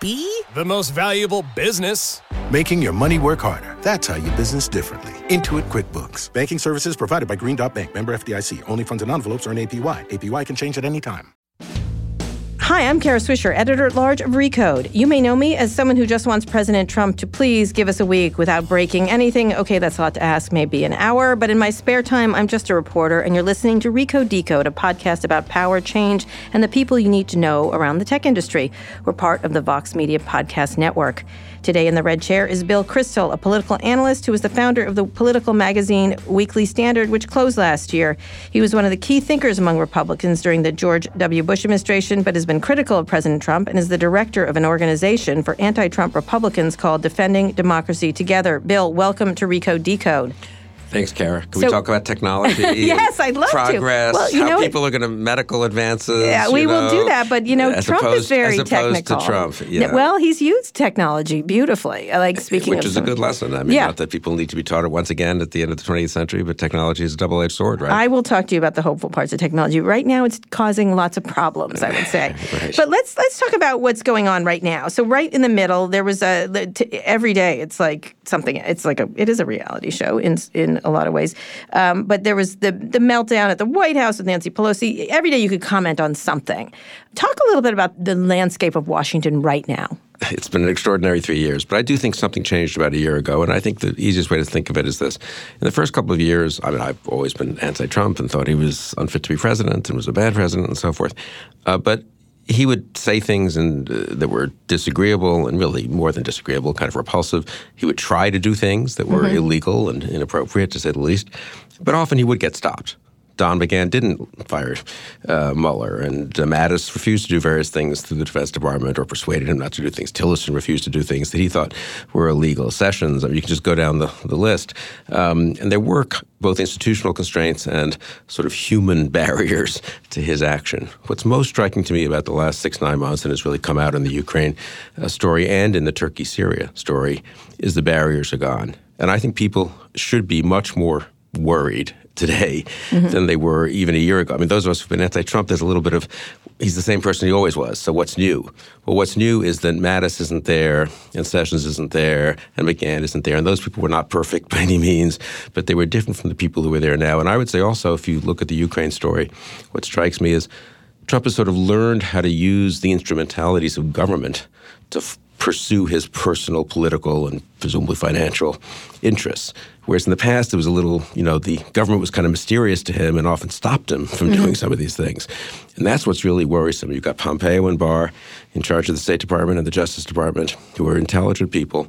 The most valuable business. Making your money work harder. That's how you business differently. Intuit QuickBooks. Banking services provided by Green Dot Bank. Member FDIC. Only funds and envelopes earn APY. APY can change at any time. Hi, I'm Kara Swisher, editor at large of Recode. You may know me as someone who just wants President Trump to please give us a week without breaking anything. Okay, that's a lot to ask, maybe an hour, but in my spare time, I'm just a reporter, and you're listening to Recode Decode, a podcast about power, change, and the people you need to know around the tech industry. We're part of the Vox Media Podcast Network. Today in the red chair is Bill Kristol, a political analyst who was the founder of the political magazine Weekly Standard, which closed last year. He was one of the key thinkers among Republicans during the George W. Bush administration, but has been critical of President Trump and is the director of an organization for anti Trump Republicans called Defending Democracy Together. Bill, welcome to Recode Decode. Thanks, Kara. Can So- we talk about technology? Yes, I'd love to. progress, Well, how know- people are going to medical advances. Yeah, you we will do that, but you know, as Trump opposed, is very as opposed technical. to Trump. Yeah. Well, he's used technology beautifully. I Like speaking which is some- a good lesson. I mean, Yeah. not that people need to be taught it once again at the end of the 20th century, but technology is a double-edged sword, right? I will talk to you about the hopeful parts of technology. Right now, it's causing lots of problems. I would say. Right. But let's let's talk about what's going on right now. So right in the middle, there was a every day. It's like something. It's like a it is a reality show in in a lot of ways. Um, but there was the the meltdown at the White House with Nancy Pelosi. Every day you could comment on something. Talk a little bit about the landscape of Washington right now. it's been an extraordinary three years, but I do think something changed about a year ago. And I think the easiest way to think of it is this. In the first couple of years, I mean, I've always been anti Trump and thought he was unfit to be president and was a bad president and so forth. Uh, but he would say things and, uh, that were disagreeable and really more than disagreeable, kind of repulsive. He would try to do things that were illegal and inappropriate, to say the least. But often he would get stopped. Don McGahn didn't fire uh, Mueller, and uh, Mattis refused to do various things through the Defense Department or persuaded him not to do things. Tillerson refused to do things that he thought were illegal. Sessions, I mean, you can just go down the, the list. Um, and there were both institutional constraints and sort of human barriers to his action. What's most striking to me about the last six, nine months, and has really come out in the Ukraine uh, story and in the Turkey Syria story, is the barriers are gone. And I think people should be much more worried today mm-hmm. than they were even a year ago. I mean, those of us who've been anti-Trump, there's a little bit of he's the same person he always was. So what's new? Well, what's new is that Mattis isn't there, and Sessions isn't there, and McGahn isn't there, and those people were not perfect by any means, but they were different from the people who were there now. And I would say also, if you look at the Ukraine story, what strikes me is Trump has sort of learned how to use the instrumentalities of government to f- pursue his personal, political, and presumably financial interests. Whereas in the past, it was a little, you know, the government was kind of mysterious to him and often stopped him from doing some of these things. And that's what's really worrisome. You've got Pompeo and Barr in charge of the State Department and the Justice Department, who are intelligent people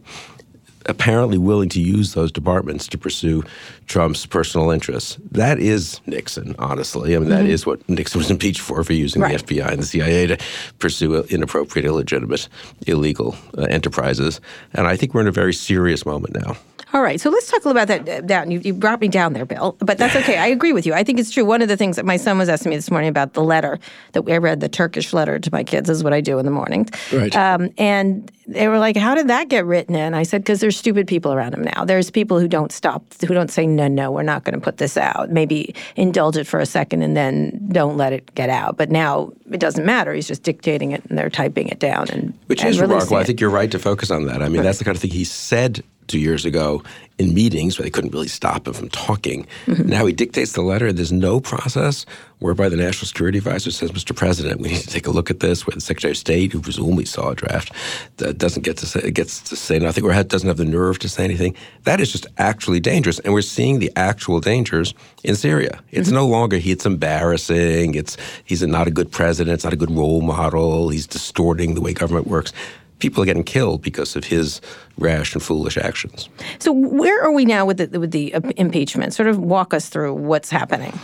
apparently willing to use those departments to pursue Trump's personal interests. That is Nixon, honestly. I mean, that is what Nixon was impeached for, for using Right. the FBI and the CIA to pursue inappropriate, illegitimate, illegal uh, enterprises. And I think we're in a very serious moment now. All right, so let's talk a little about that uh, down. You, you brought me down there, Bill, but that's okay. I agree with you. I think it's true. One of the things that my son was asking me this morning about the letter that I read, the Turkish letter to my kids, is what I do in the morning. Right. Um, and they were like, "How did that get written in?" I said, "Because there's stupid people around him now. There's people who don't stop, who don't say, no, no, we're not going to put this out. Maybe indulge it for a second and then don't let it get out. But now it doesn't matter. He's just dictating it and they're typing it down and Which and is remarkable. I think you're right to focus on that. I mean, that's the kind of thing he said two years ago in meetings where they couldn't really stop him from talking. Mm-hmm. Now he dictates the letter. There's no process whereby the National Security Advisor says, Mr. President, we need to take a look at this, where the Secretary of State, who presumably saw a draft, doesn't get to say, gets to say nothing or doesn't have the nerve to say anything. That is just actually dangerous. And we're seeing the actual dangers in Syria. It's mm-hmm. no longer he, it's embarrassing, it's he's a, not a good president, it's not a good role model, he's distorting the way government works people are getting killed because of his rash and foolish actions. So where are we now with the, with the impeachment? Sort of walk us through what's happening.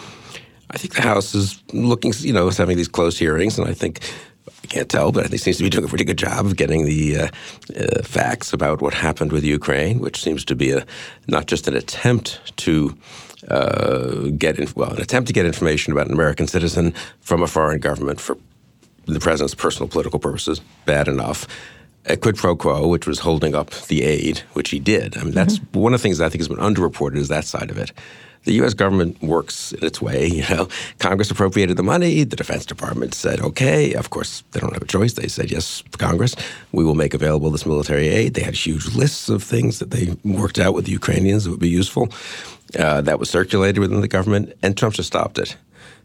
I think the House is looking, you know, is having these closed hearings, and I think I can't tell, but I think seems to be doing a pretty good job of getting the uh, uh, facts about what happened with Ukraine, which seems to be a not just an attempt to uh, get in, well, an attempt to get information about an American citizen from a foreign government for the president's personal political purposes. Bad enough a quid pro quo, which was holding up the aid, which he did. I mean, that's mm-hmm. one of the things I think has been underreported is that side of it. The U.S. government works in its way. You know, Congress appropriated the money. The Defense Department said, "Okay." Of course, they don't have a choice. They said, "Yes, Congress, we will make available this military aid." They had huge lists of things that they worked out with the Ukrainians that would be useful. Uh, that was circulated within the government, and Trump just stopped it.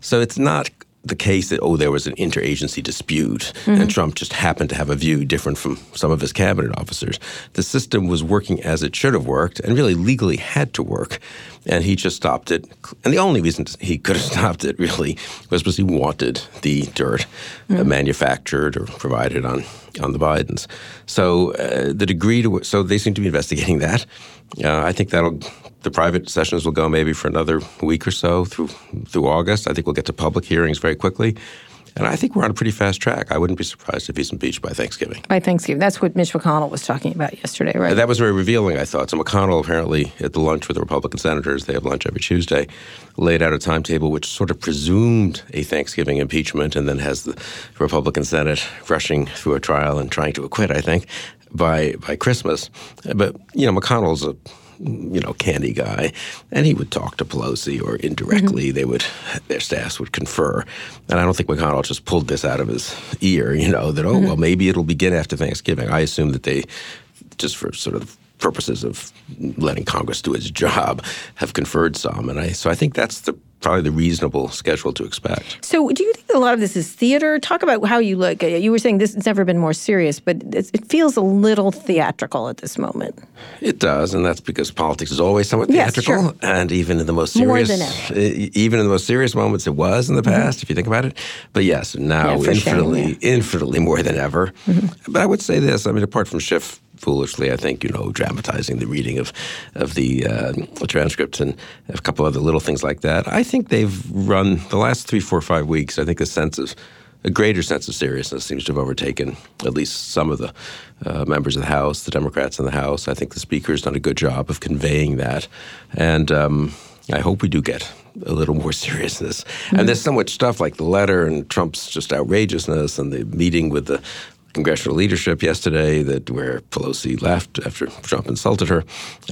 So it's not the case that oh there was an interagency dispute mm-hmm. and Trump just happened to have a view different from some of his cabinet officers. The system was working as it should have worked and really legally had to work, and he just stopped it. And the only reason he could have stopped it really was because he wanted the dirt mm-hmm. uh, manufactured or provided on on the Bidens. So uh, the degree to so they seem to be investigating that. Uh, I think that'll the private sessions will go maybe for another week or so through through August. I think we'll get to public hearings very quickly. And I think we're on a pretty fast track. I wouldn't be surprised if he's impeached by Thanksgiving. By Thanksgiving. That's what Mitch McConnell was talking about yesterday, right? That was very revealing, I thought. So McConnell apparently at the lunch with the Republican senators, they have lunch every Tuesday, laid out a timetable which sort of presumed a Thanksgiving impeachment and then has the Republican Senate rushing through a trial and trying to acquit, I think, by by Christmas. But, you know, McConnell's a you know, candy guy, and he would talk to Pelosi or indirectly mm-hmm. they would their staffs would confer. And I don't think McConnell just pulled this out of his ear, you know, that oh mm-hmm. well maybe it'll begin after Thanksgiving. I assume that they just for sort of purposes of letting Congress do its job have conferred some. And I so I think that's the probably the reasonable schedule to expect. So, do you think a lot of this is theater? Talk about how you look. You were saying this has never been more serious, but it feels a little theatrical at this moment. It does, and that's because politics is always somewhat theatrical. Yes, sure. And even in the most serious, even in the most serious moments, it was in the mm-hmm. past. Mm-hmm. If you think about it, but yes, now yeah, infinitely, shame, yeah. infinitely more than ever. Mm-hmm. But I would say this. I mean, apart from Schiff foolishly, I think, you know, dramatizing the reading of of the uh, transcripts and a couple other little things like that. I think they've run the last three, four, five weeks. I think a sense of a greater sense of seriousness seems to have overtaken at least some of the uh, members of the House, the Democrats in the House. I think the Speaker has done a good job of conveying that, and um, I hope we do get a little more seriousness. Mm-hmm. And there's so much stuff like the letter and Trump's just outrageousness and the meeting with the congressional leadership yesterday that where Pelosi left after Trump insulted her,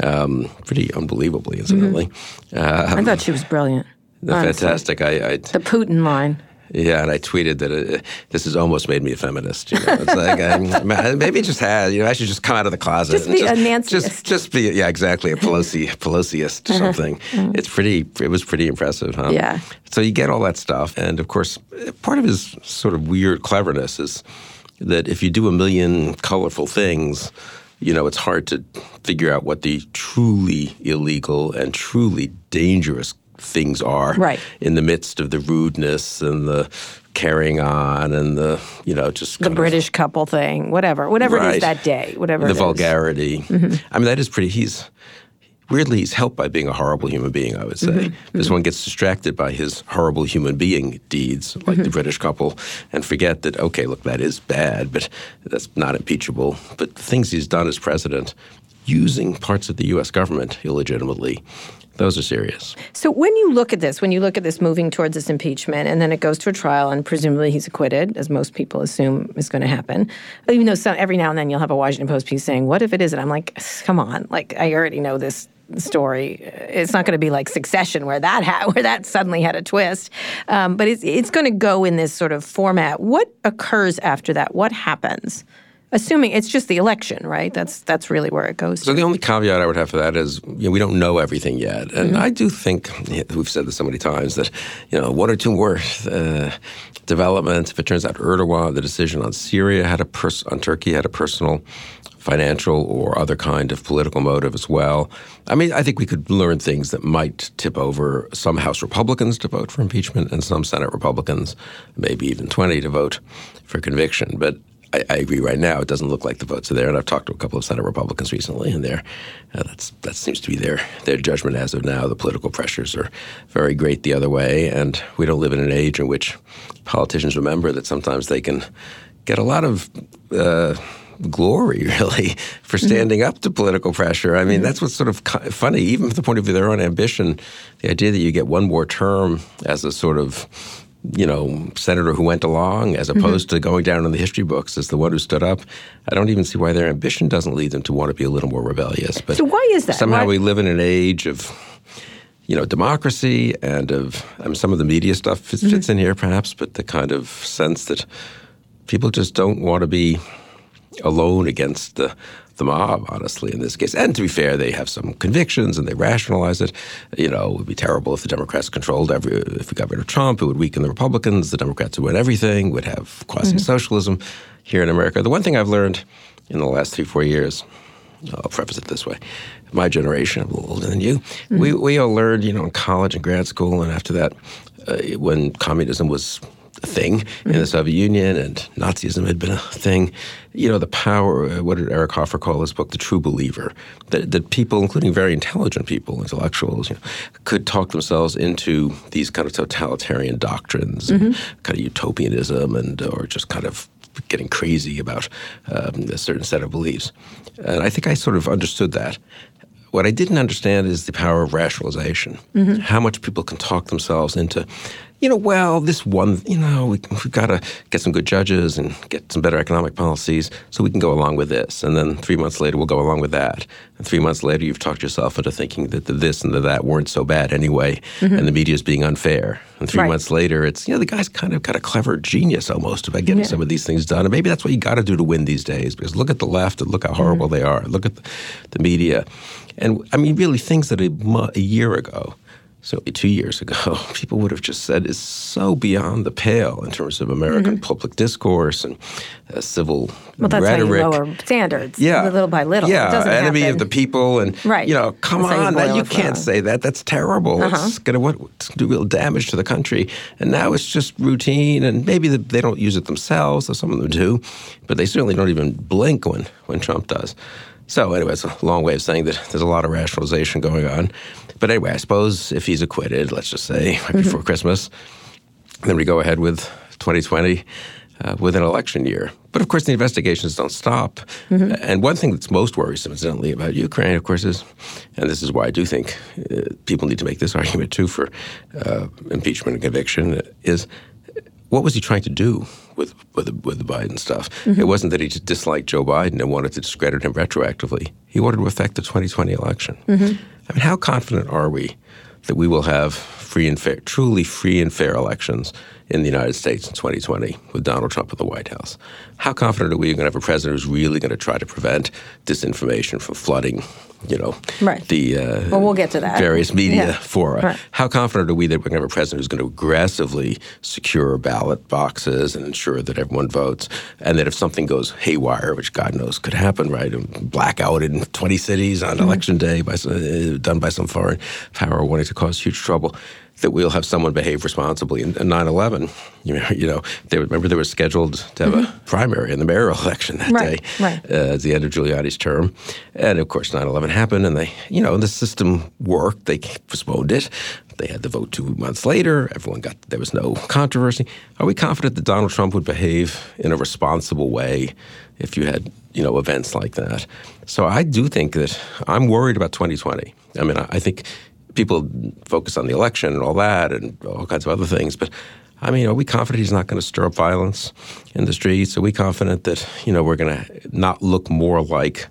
um, pretty unbelievably, incidentally. Mm-hmm. Um, I thought she was brilliant. Fantastic. I, I, the Putin line. Yeah, and I tweeted that uh, this has almost made me a feminist. You know, it's like I, maybe it just had. You know, I should just come out of the closet. Just be just, a Nancyist. Just, just be. Yeah, exactly. A Pelosi, Pelosiist, uh-huh. something. Uh-huh. It's pretty. It was pretty impressive, huh? Yeah. So you get all that stuff, and of course, part of his sort of weird cleverness is that if you do a million colorful things, you know, it's hard to figure out what the truly illegal and truly dangerous things are right. in the midst of the rudeness and the carrying on and the you know just the British of, couple thing, whatever, whatever right. it is that day, whatever the vulgarity. Mm-hmm. I mean, that is pretty. He's weirdly, he's helped by being a horrible human being, I would say. Mm-hmm. Because mm-hmm. one gets distracted by his horrible human being deeds, like mm-hmm. the British couple, and forget that, okay, look, that is bad, but that's not impeachable. But the things he's done as president, using parts of the U.S. government illegitimately, those are serious. So when you look at this, when you look at this moving towards this impeachment, and then it goes to a trial, and presumably he's acquitted, as most people assume is going to happen. Even though some, every now and then you'll have a Washington Post piece saying, "What if it isn't?" I'm like, come on, like I already know this story. It's not going to be like Succession, where that ha- where that suddenly had a twist. Um, but it's it's going to go in this sort of format. What occurs after that? What happens? Assuming it's just the election, right? That's that's really where it goes. So to. the only caveat I would have for that is you know, we don't know everything yet, and I do think we've said this so many times that you know one or two more uh, developments. If it turns out Erdogan, the decision on Syria had a pers- on Turkey had a personal, financial, or other kind of political motive as well. I mean, I think we could learn things that might tip over some House Republicans to vote for impeachment and some Senate Republicans, maybe even twenty to vote for conviction, but. I, I, agree. Right now, it doesn't look like the votes are there, and I've talked to a couple of Senate Republicans recently, and they're, uh, that's that seems to be their their judgment as of now. The political pressures are very great the other way, and we don't live in an age in which politicians remember that sometimes they can get a lot of. Uh, glory really for standing up to political pressure. I mean, that's what's sort of funny, even from the point of view of their own ambition. The idea that you get one more term as a sort of you know, senator who went along as opposed mm-hmm. to going down in the history books as the one who stood up. I don't even see why their ambition doesn't lead them to want to be a little more rebellious. But so why is that? Somehow why? we live in an age of, you know, democracy and of I mean, some of the media stuff fits, mm-hmm. fits in here perhaps, but the kind of sense that people just don't want to be alone against the the mob, honestly, in this case. And to be fair, they have some convictions and they rationalize it. You know, it would be terrible if the Democrats controlled every. If we got rid of Trump, it would weaken the Republicans. The Democrats would win everything. Would have quasi socialism mm-hmm. here in America. The one thing I've learned in the last three four years. I'll preface it this way. My generation, I'm a little older than you, mm-hmm. we, we all learned, you know, in college and grad school, and after that, uh, when communism was thing mm-hmm. in the Soviet Union and Nazism had been a thing. You know, the power, uh, what did Eric Hoffer call his book, The True Believer? That, that people, including very intelligent people, intellectuals, you know, could talk themselves into these kind of totalitarian doctrines, mm-hmm. kind of utopianism, and or just kind of getting crazy about um, a certain set of beliefs. And I think I sort of understood that. What I didn't understand is the power of rationalization. Mm-hmm. How much people can talk themselves into you know, well, this one, you know, we, have got to get some good judges and get some better economic policies so we can go along with this. And then three months later, we'll go along with that. And three months later, you've talked yourself into thinking that the this and the that weren't so bad anyway, mm-hmm. and the media is being unfair. And three right. months later, it's, you know, the guy's kind of got a clever genius almost about getting yeah. some of these things done. And maybe that's what you got to do to win these days because look at the left and look how horrible mm-hmm. they are. Look at the, the, media. And I mean, really, things that a, a year ago, so two years ago, people would have just said is so beyond the pale in terms of American mm-hmm. public discourse and uh, civil well, that's rhetoric. How you lower standards, yeah, little by little. Yeah, enemy happen. of the people, and right. you know, come that's on, you, you can't say that. That's terrible. Uh-huh. It's going to do real damage to the country. And now it's just routine, and maybe the, they don't use it themselves, though some of them do, but they certainly don't even blink when when Trump does. So, anyway, it's a long way of saying that there's a lot of rationalization going on. But anyway, I suppose if he's acquitted, let's just say right mm-hmm. before Christmas, then we go ahead with 2020 uh, with an election year. But of course, the investigations don't stop. Mm-hmm. And one thing that's most worrisome, incidentally, about Ukraine, of course, is, and this is why I do think uh, people need to make this argument too for uh, impeachment and conviction, is what was he trying to do with with the, with the Biden stuff? Mm-hmm. It wasn't that he just disliked Joe Biden and wanted to discredit him retroactively. He wanted to affect the 2020 election. Mm-hmm. I mean, how confident are we that we will have free and fair, truly free and fair elections in the United States in 2020 with Donald Trump at the White House? How confident are we going to have a president who's really going to try to prevent disinformation from flooding you know, right. the uh, well, we'll get to that. various media yeah. fora. Right. How confident are we that we're going to have a president who's going to aggressively secure ballot boxes and ensure that everyone votes, and that if something goes haywire, which God knows could happen, right, a blackout in 20 cities on mm-hmm. election day by uh, done by some foreign power wanting to cause huge trouble, that we'll have someone behave responsibly. In, 9/11, you know, you know, they remember they were scheduled to have mm-hmm. a primary in the mayoral election that right, day, right. Uh, at the end of Giuliani's term, and of course 9/11 happened, and they, you know, the system worked. They postponed it. They had the vote two months later. Everyone got there was no controversy. Are we confident that Donald Trump would behave in a responsible way if you had you know events like that? So I do think that I'm worried about 2020. I mean, I, I think people focus on the election and all that and all kinds of other things, but I mean, are we confident he's not going to stir up violence in the streets? Are we confident that you know we're going to not look more like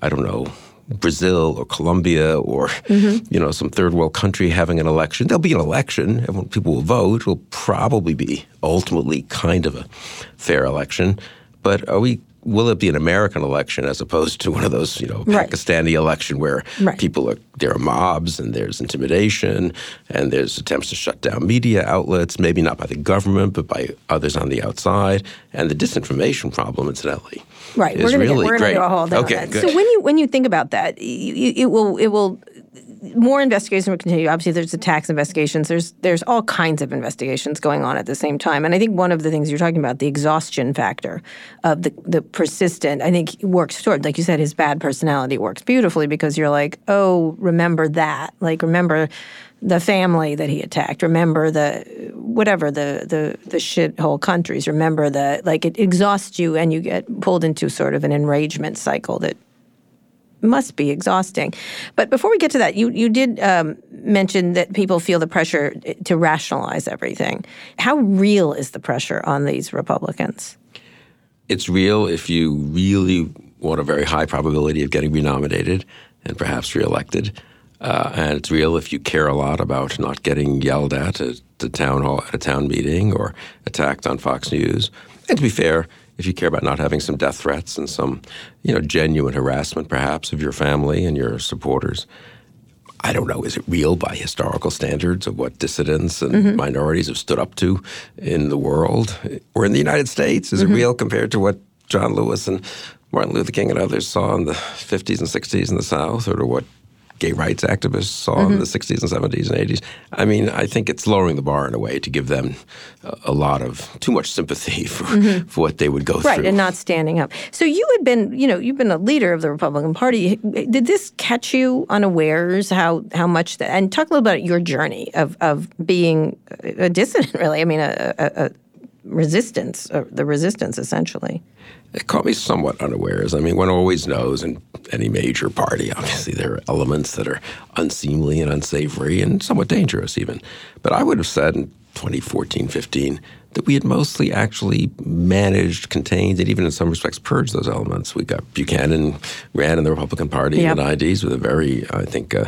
I don't know Brazil or Colombia or mm-hmm. you know some third world country having an election? There'll be an election. Everyone, people will vote. It will probably be ultimately kind of a fair election. But are we will it be an American election as opposed to one of those, you know, Right. Pakistani election where Right. people are there are mobs and there's intimidation and there's attempts to shut down media outlets, maybe not by the government but by others on the outside, and the disinformation problem, incidentally, Right. we're gonna really get, we're great. gonna go all down okay, that. good. So when you when you think about that, y y- it will it will more investigation will continue. Obviously, there's the tax investigations. There's there's all kinds of investigations going on at the same time. And I think one of the things you're talking about, the exhaustion factor of the the persistent, I think works toward, like you said, his bad personality works beautifully because you're like, oh, remember that, like remember the family that he attacked. Remember the whatever the the the shithole countries. Remember the like it exhausts you and you get pulled into sort of an enragement cycle that must be exhausting. But before we get to that, you you did um, mention that people feel the pressure to rationalize everything. How real is the pressure on these Republicans? it's real if you really want a very high probability of getting renominated and perhaps reelected. Uh, and it's real if you care a lot about not getting yelled at at the town hall at a town meeting or attacked on Fox News. And to be fair, if you care about not having some death threats and some, you know, genuine harassment perhaps of your family and your supporters. I don't know, is it real by historical standards of what dissidents and mm-hmm. minorities have stood up to in the world or in the United States? Is it mm-hmm. real compared to what John Lewis and Martin Luther King and others saw in the 50s and 60s in the South or to what gay rights activists saw in the mm-hmm. 60s and 70s and 80s? I mean, I think it's lowering the bar in a way to give them a, lot of too much sympathy for, mm-hmm. for what they would go Right, through. and not standing up. So you had been, you know, you've been a leader of the Republican Party. Did this catch you unawares? How how much that? And talk a little about your journey of of being a dissident. Really, I mean, a, a, a resistance, uh, the resistance, essentially. It caught me somewhat unawares. I mean, one always knows in any major party, obviously, there are elements that are unseemly and unsavory and somewhat dangerous, even. But I would have said in 2014 15 that we had mostly actually managed, contained, and even in some respects purged those elements. We got Buchanan ran in the Republican Party Yep. in the 90s with a very, I think, uh,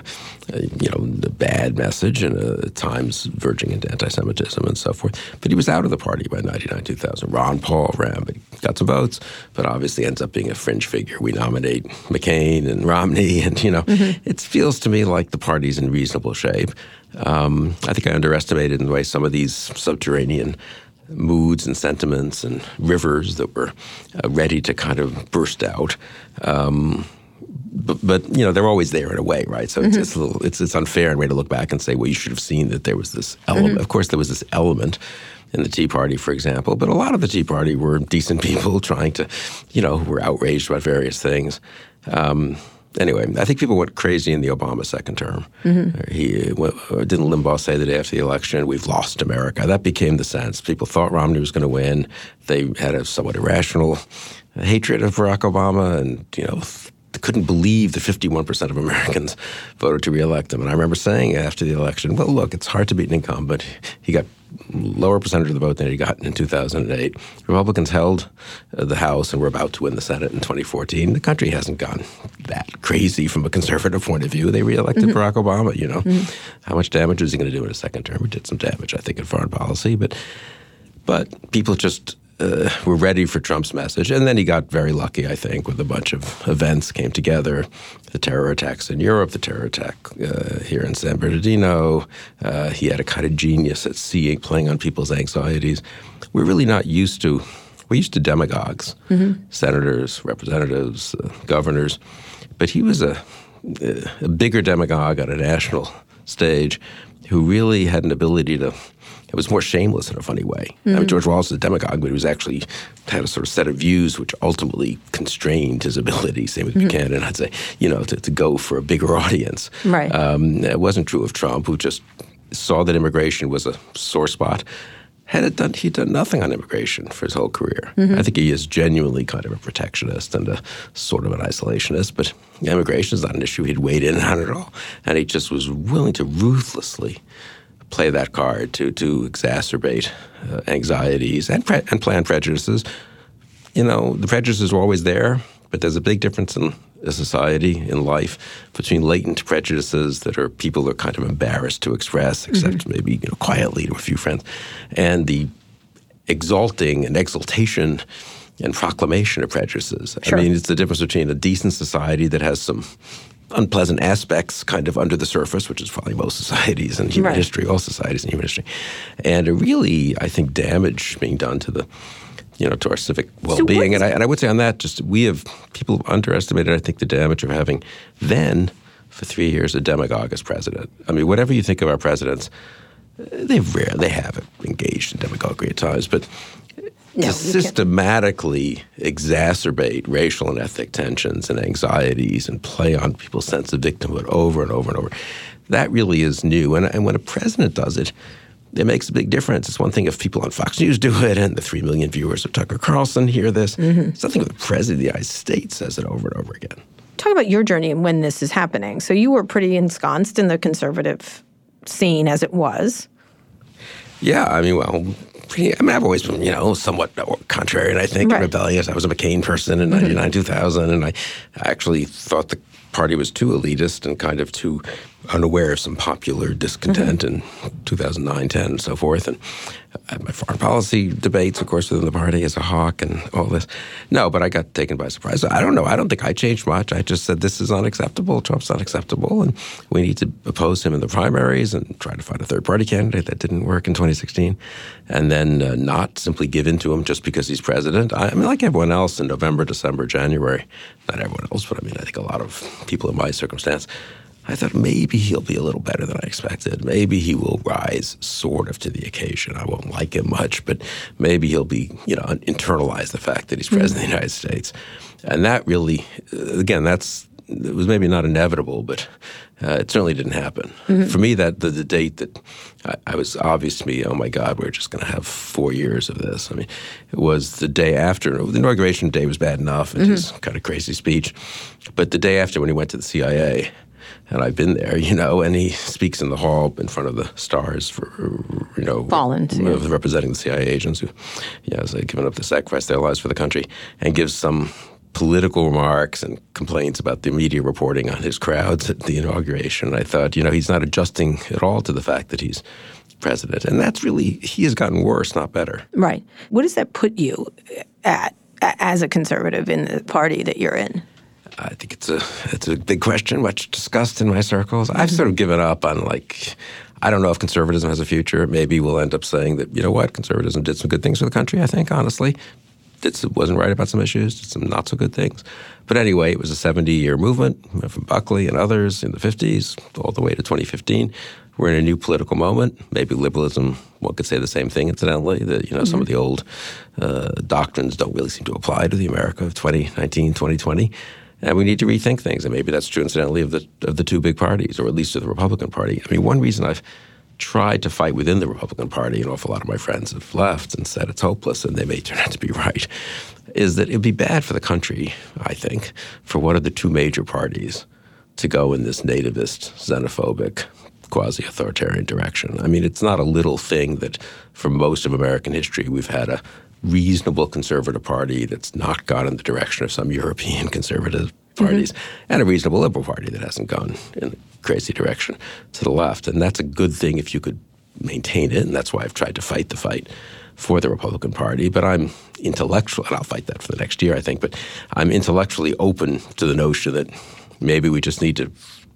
uh, you know, the bad message and uh, at times verging into anti-Semitism and so forth. But he was out of the party by 99, 2000. Ron Paul ran, but got some votes, but obviously ends up being a fringe figure. We nominate McCain and Romney, and, you know, it feels to me like the party's in reasonable shape. Um, I think I underestimated in the way some of these subterranean moods and sentiments and rivers that were uh, ready to kind of burst out. Um, but, but you know they're always there in a way, right? So it's, it's a little it's it's unfair in a way to look back and say, well, you should have seen that there was this element. Of course, there was this element in the Tea Party, for example, but a lot of the Tea Party were decent people trying to, you know, who were outraged about various things. Um, anyway, I think people went crazy in the Obama second term. Mm-hmm. He well, uh, didn't Limbaugh say the day after the election, we've lost America. That became the sense. People thought Romney was going to win. They had a somewhat irrational hatred of Barack Obama, and you know. Couldn't believe that 51% of Americans voted to reelect him. And I remember saying after the election, well, look, it's hard to beat an incumbent. But he got lower percentage of the vote than he got in 2008. Republicans held uh, the House and were about to win the Senate in 2014. The country hasn't gone that crazy from a conservative point of view. They reelected Barack Obama, you know. How much damage was he going to do in a second term? He did some damage, I think, in foreign policy. But, but people just uh, were ready for Trump's message. And then he got very lucky, I think, with a bunch of events came together. The terror attacks in Europe, the terror attack uh, here in San Bernardino. Uh, he had a kind of genius at seeing, playing on people's anxieties. We're really not used to, we're used to demagogues, senators, representatives, uh, governors. But he was a, a bigger demagogue on a national stage who really had an ability to it was more shameless in a funny way. I mean, hmm. George Wallace was a demagogue, but he was actually had a sort of set of views which ultimately constrained his ability. Same with hmm. Buchanan, I'd say, you know, to, to go for a bigger audience. Right. Um, it wasn't true of Trump, who just saw that immigration was a sore spot. Had it done, he'd done nothing on immigration for his whole career. Mm-hmm. I think he is genuinely kind of a protectionist and a sort of an isolationist, but immigration is not an issue he'd weighed in on at all. And he just was willing to ruthlessly play that card to to exacerbate uh, anxieties and pre- and plan prejudices. You know, the prejudices are always there, but there's a big difference in a society in life between latent prejudices that are people are kind of embarrassed to express, except maybe you know quietly to a few friends, and the exalting and exultation and proclamation of prejudices. Sure. I mean, it's the difference between a decent society that has some unpleasant aspects kind of under the surface, which is probably most societies in human Right. history, all societies in human history, and a really, I think, damage being done to the, you know, to our civic well-being. and I, and I would say on that, just we have people have underestimated, I think, the damage of having then, for three years, a demagogue as president. I mean, whatever you think of our presidents, they rare they have engaged in demagoguery at times, but No, to systematically exacerbate racial and ethnic tensions and anxieties and play on people's sense of victimhood over and over and over, that really is new. And, and when a president does it, it makes a big difference. It's one thing if people on Fox News do it and the three million viewers of Tucker Carlson hear this. Mm-hmm. It's nothing if the president of the United States says it over and over again. Talk about your journey and when this is happening. So you were pretty ensconced in the conservative scene as it was. Yeah, I mean, well, pretty, I mean, I've always been, you know, somewhat contrarian, I think, Right. Mm-hmm. rebellious. I was a McCain person in 99, 2000, and I actually thought the party was too elitist and kind of too unaware of some popular discontent Mm-hmm. in 2009, 10, and so forth. And Foreign policy debates, of course, within the party as a hawk and all this. No, but I got taken by surprise. I don't know. I don't think I changed much. I just said this is unacceptable. Trump's unacceptable, and we need to oppose him in the primaries and try to find a third party candidate. That didn't work in 2016, and then uh, not simply give in to him just because he's president. I, I mean, like everyone else in November, December, January. Not everyone else, but I mean, I think a lot of people in my circumstance. I thought maybe he'll be a little better than I expected. Maybe he will rise sort of to the occasion. I won't like him much, but maybe he'll be, you know, internalize the fact that he's mm-hmm. president of the United States. And that really, again, that's it was maybe not inevitable, but uh, it certainly didn't happen. Mm-hmm. For me, that the, the date that I, I was obvious to me, oh my God, we're just going to have four years of this. I mean, it was the day after the inauguration day was bad enough, and mm-hmm. his kind of crazy speech, but the day after when he went to the CIA and I've been there, you know, and he speaks in the hall in front of the stars for, you know, Fallen, yeah. representing the CIA agents who, know, have given up to sacrifice their lives for the country, and gives some political remarks and complaints about the media reporting on his crowds at the inauguration. I thought, you know, he's not adjusting at all to the fact that he's president, and that's really he has gotten worse, not better. Right. What does that put you at as a conservative in the party that you're in? I think it's a it's a big question, much discussed in my circles. I've sort of given up on like I don't know if conservatism has a future. Maybe we'll end up saying that you know what conservatism did some good things for the country. I think honestly, did some, wasn't right about some issues, did some not so good things. But anyway, it was a 70 year movement from Buckley and others in the 50s all the way to 2015. We're in a new political moment. Maybe liberalism, one could say the same thing, incidentally, that, you know, some of the old uh, doctrines don't really seem to apply to the America of 2019, 2020. And we need to rethink things. And maybe that's true, incidentally, of the, of the two big parties, or at least of the Republican Party. I mean, one reason I've tried to fight within the Republican Party, an awful lot of my friends have left and said it's hopeless, and they may turn out to be right, is that it would be bad for the country, I think, for one of the two major parties to go in this nativist, xenophobic, quasi authoritarian direction. I mean, it's not a little thing that for most of American history we've had a reasonable conservative party that's not gone in the direction of some European conservative parties, mm-hmm. and a reasonable liberal party that hasn't gone in a crazy direction to the left. And that's a good thing if you could maintain it, and that's why I've tried to fight the fight for the Republican Party. But I'm intellectual, and I'll fight that for the next year, I think. But I'm intellectually open to the notion that maybe we just need to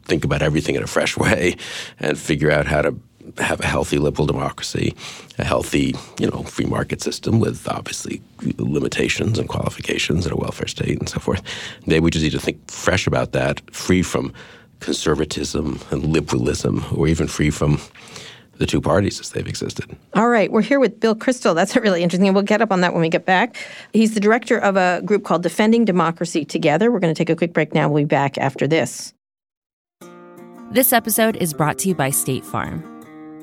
think about everything in a fresh way and figure out how to have a healthy liberal democracy, a healthy, you know, free market system with obviously limitations and qualifications and a welfare state and so forth. Maybe we just need to think fresh about that, free from conservatism and liberalism, or even free from the two parties as they've existed. All right, we're here with Bill Kristol. That's really interesting. We'll get up on that when we get back. He's the director of a group called Defending Democracy Together. We're going to take a quick break now. We'll be back after this. This episode is brought to you by State Farm.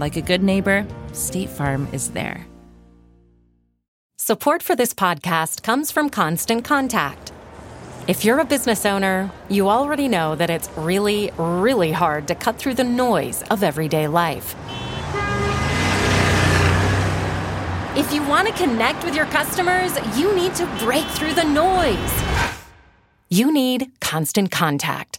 Like a good neighbor, State Farm is there. Support for this podcast comes from Constant Contact. If you're a business owner, you already know that it's really, really hard to cut through the noise of everyday life. If you want to connect with your customers, you need to break through the noise. You need Constant Contact.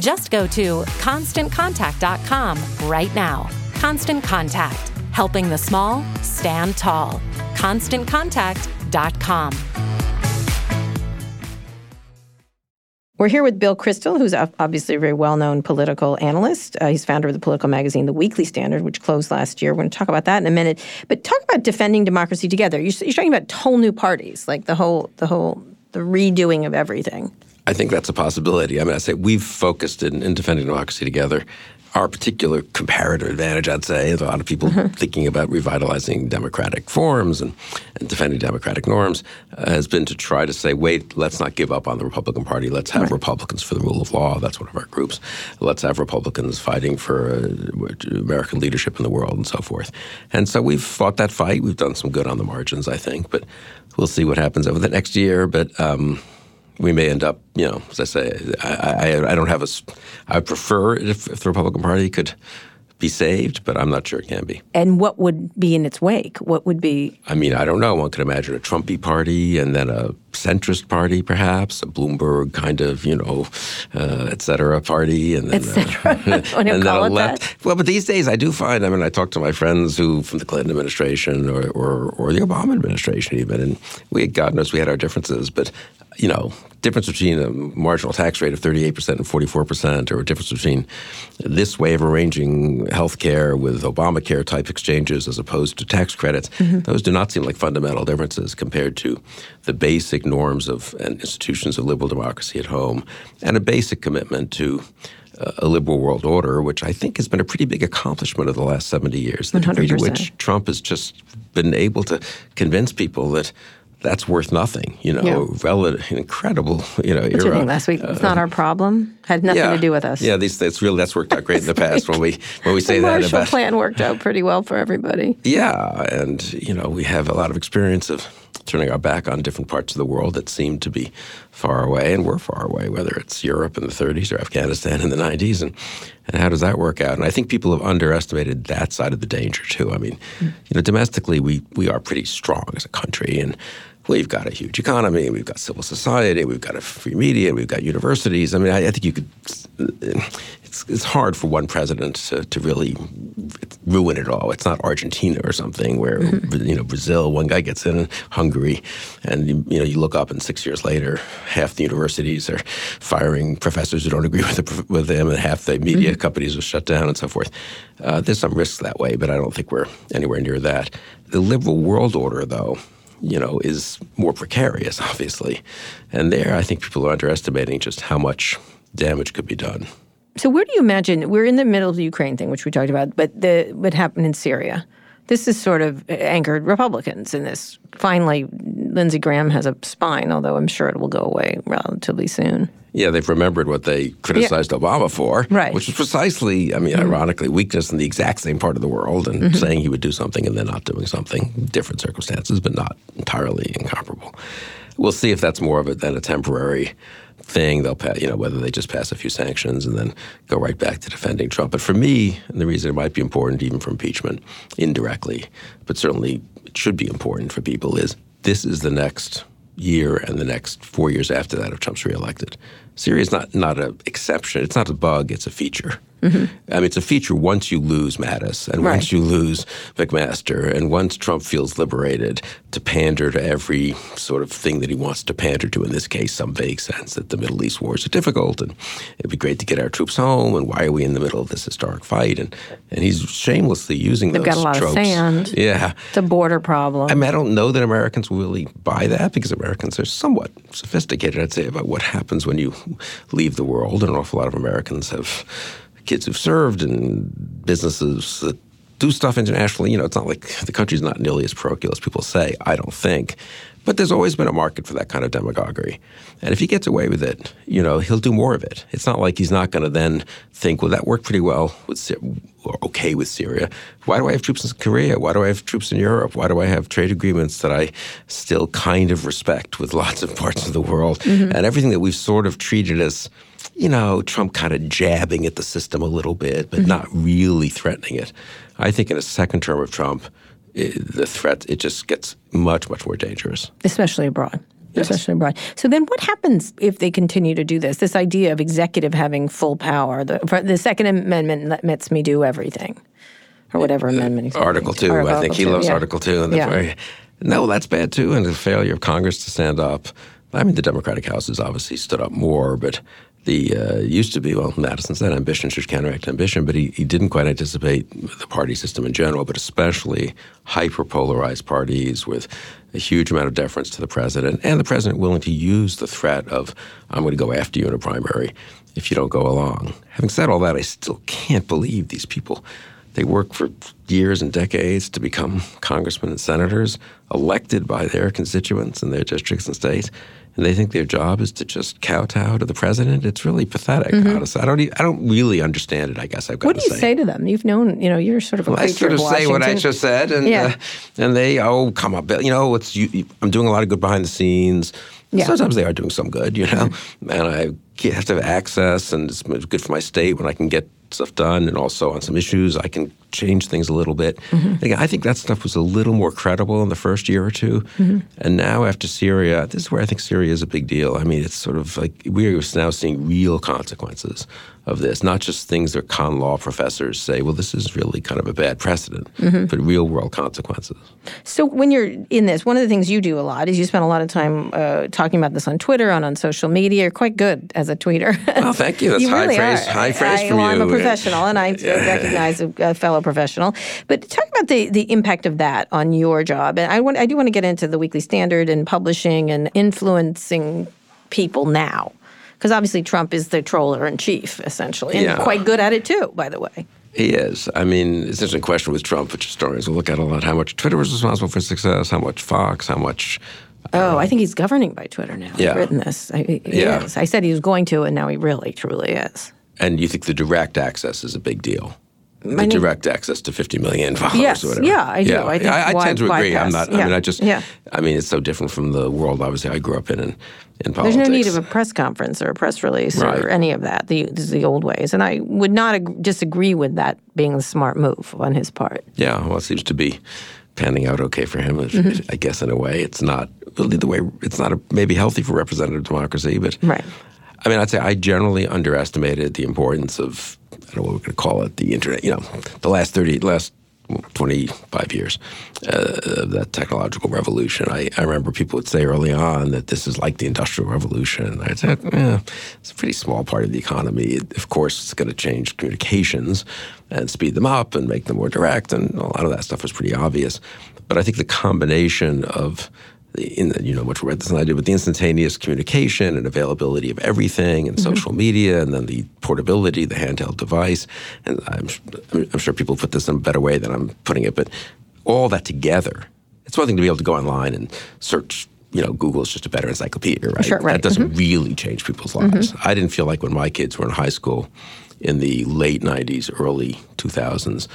Just go to constantcontact.com right now. Constant Contact, helping the small stand tall. ConstantContact.com. We're here with Bill Kristol, who's obviously a very well known political analyst. Uh, he's founder of the political magazine, The Weekly Standard, which closed last year. We're going to talk about that in a minute. But talk about defending democracy together. You're, you're talking about whole new parties, like the whole, the whole, the redoing of everything. I think that's a possibility. I mean, I say we've focused in, in defending democracy together our particular comparative advantage, I'd say, is a lot of people mm-hmm. thinking about revitalizing democratic forms and, and defending democratic norms, uh, has been to try to say, wait, let's not give up on the Republican Party. Let's have right. Republicans for the rule of law. That's one of our groups. Let's have Republicans fighting for uh, American leadership in the world and so forth. And so we've fought that fight. We've done some good on the margins, I think, but we'll see what happens over the next year. But um, we may end up, you know, as I say, I, I, I don't have a. I prefer if, if the Republican Party could be saved, but I'm not sure it can be. And what would be in its wake? What would be? I mean, I don't know. One could imagine a Trumpy party and then a centrist party, perhaps a Bloomberg kind of, you know, uh, et cetera party, and then, uh, and then a left. That? Well, but these days I do find. I mean, I talk to my friends who from the Clinton administration or or, or the Obama administration even, and we God knows we had our differences, but you know, difference between a marginal tax rate of 38% and 44%, or a difference between this way of arranging health care with Obamacare type exchanges as opposed to tax credits, mm-hmm. those do not seem like fundamental differences compared to the basic norms of and institutions of liberal democracy at home and a basic commitment to uh, a liberal world order, which I think has been a pretty big accomplishment of the last 70 years. The 100%. degree to which Trump has just been able to convince people that that's worth nothing. You know, yeah. relative, incredible. You know, what era. last week? it's not our problem. Had nothing yeah, to do with us. Yeah, these that's really that's worked out great in the past when we when we say the that Marshall about Plan worked out pretty well for everybody. Yeah, and you know we have a lot of experience of turning our back on different parts of the world that seem to be far away and were far away, whether it's Europe in the 30s or Afghanistan in the 90s, and and how does that work out? And I think people have underestimated that side of the danger too. I mean, mm. you know, domestically we we are pretty strong as a country, and we've got a huge economy, we've got civil society, we've got a free media, we've got universities. I mean, I, I think you could. It's, it's hard for one president to, to really ruin it all. It's not Argentina or something where mm-hmm. you know Brazil, one guy gets in, Hungary, and you, you, know you look up and six years later, half the universities are firing professors who don't agree with the, with them, and half the media mm-hmm. companies are shut down and so forth. Uh, there's some risks that way, but I don't think we're anywhere near that. The liberal world order, though you know, is more precarious, obviously. And there, I think people are underestimating just how much damage could be done. So, where do you imagine we're in the middle of the Ukraine thing, which we talked about, but the what happened in Syria? This is sort of anchored Republicans in this. Finally, Lindsey Graham has a spine, although I'm sure it will go away relatively soon. Yeah, they've remembered what they criticized yeah. Obama for, right. which was precisely, I mean, mm-hmm. ironically, weakness in the exact same part of the world and mm-hmm. saying he would do something and then not doing something. Different circumstances, but not entirely incomparable. We'll see if that's more of it than a temporary thing. They'll pass, you know, whether they just pass a few sanctions and then go right back to defending Trump. But for me, and the reason it might be important even for impeachment indirectly, but certainly it should be important for people is this is the next year and the next four years after that if Trump's reelected. Syria is not not an exception. It's not a bug. It's a feature. Mm-hmm. I mean, it's a feature once you lose Mattis and Right. once you lose McMaster and once Trump feels liberated to pander to every sort of thing that he wants to pander to, in this case, some vague sense that the Middle East wars are difficult and it'd be great to get our troops home and why are we in the middle of this historic fight? And, and he's shamelessly using They've those got a lot of tropes. sand. Yeah. It's a border problem. I mean, I don't know that Americans will really buy that because Americans are somewhat sophisticated, I'd say, about what happens when you leave the world. And an awful lot of Americans have kids who've served and businesses that do stuff internationally. You know, it's not like the country's not nearly as parochial as people say, I don't think. But there's always been a market for that kind of demagoguery. And if he gets away with it, you know, he'll do more of it. It's not like he's not going to then think, well, that worked pretty well with Sy- or okay with Syria. Why do I have troops in Korea? Why do I have troops in Europe? Why do I have trade agreements that I still kind of respect with lots of parts of the world? Mm-hmm. And everything that we've sort of treated as, you know, Trump kind of jabbing at the system a little bit, but mm-hmm. not really threatening it. I think in a second term of Trump, i the threat it just gets much much more dangerous. especially abroad. Yes. Especially abroad. So then, what happens if they continue to do this? This idea of executive having full power. The, the Second Amendment let- lets me do everything, or whatever uh, amendment. exactly. Article two, Or I think he Article loves yeah. Article two. And the Yeah. very, no, that's bad too, and the failure of Congress to stand up. I mean, the Democratic House has obviously stood up more, but the uh, used to be well, Madison said ambition should counteract ambition, but he, he didn't quite anticipate the party system in general, but especially hyper polarized parties with a huge amount of deference to the president, and the president willing to use the threat of "I'm going to go after you in a primary if you don't go along." Having said all that, I still can't believe these people. They work for years and decades to become congressmen and senators, elected by their constituents in their districts and states, and they think their job is to just kowtow to the president. It's really pathetic, honestly. I don't. e- I don't really understand it. I guess I've got Mm-hmm. What do you say. say to them? You've known, you know, you're sort of a Well, I sort of of say what I just said, and Yeah. uh, and they oh come up, you know, it's you, I'm doing a lot of good behind the scenes. Yeah. Mm-hmm. Sometimes they are doing some good, you know, and I have to have access, and it's good for my state when I can get stuff done, and also on some issues I can change things a little bit. Mm-hmm. Again, I think that stuff was a little more credible in the first year or 2 Mm-hmm. and now after Syria, this is where I think Syria is a big deal. I mean, it's sort of like we're now seeing real consequences of this, not just things that con law professors say, well, this is really kind of a bad precedent, Mm-hmm. but real world consequences. So when you're in this, one of the things you do a lot is you spend a lot of time uh, talking about this on Twitter and on social media. You're quite good as a tweeter. Well, thank you. That's you high really praise- high praise I, from well, I'm a professional, and I recognize a, a fellow professional. But talk about the the impact of that on your job. And I want I do want to get into the Weekly Standard and publishing and influencing people now. Because obviously Trump is the troller in chief, essentially, and Yeah. quite good at it too, by the way. He is. I mean, it's just a question with Trump, which historians will look at a lot. How much Twitter was responsible for success? How much Fox? How much? Uh, oh, I think he's governing by Twitter now. Yeah. I've written this. I, Yeah. is. I said he was going to, and now he really, truly is. And you think the direct access is a big deal? Direct access to 50 million followers Yes. or whatever. Yeah, I do. I think I, I tend to agree. I'm not, I mean, I just, Yeah. I mean, it's so different from the world, obviously, I grew up in, in, in politics. There's no need of a press conference or a press release Right. or any of that. The, this is the old ways. And I would not ag- disagree with that being a smart move on his part. Yeah, well, it seems to be panning out okay for him. Mm-hmm. I guess in a way, it's not really the way. It's not a, maybe healthy for representative democracy, but Right. I mean, I'd say I generally underestimated the importance of I don't know what we're going to call it, the internet. You know, the last thirty, last twenty five years uh, of that technological revolution. I, I remember people would say early on that this is like the industrial revolution. I said, yeah, it's a pretty small part of the economy. Of course, it's going to change communications and speed them up and make them more direct, and a lot of that stuff was pretty obvious. But I think the combination of in the, you know much more about this than I do, but the instantaneous communication and availability of everything and mm-hmm. social media, and then the portability, the handheld device, and I'm, I'm sure people put this in a better way than I'm putting it, but all that together, it's one thing to be able to go online and search. You know, Google's just a better encyclopedia, right? Sure, right. That doesn't mm-hmm. really change people's mm-hmm. lives. I didn't feel like when my kids were in high school in the late 90s, early 2000s,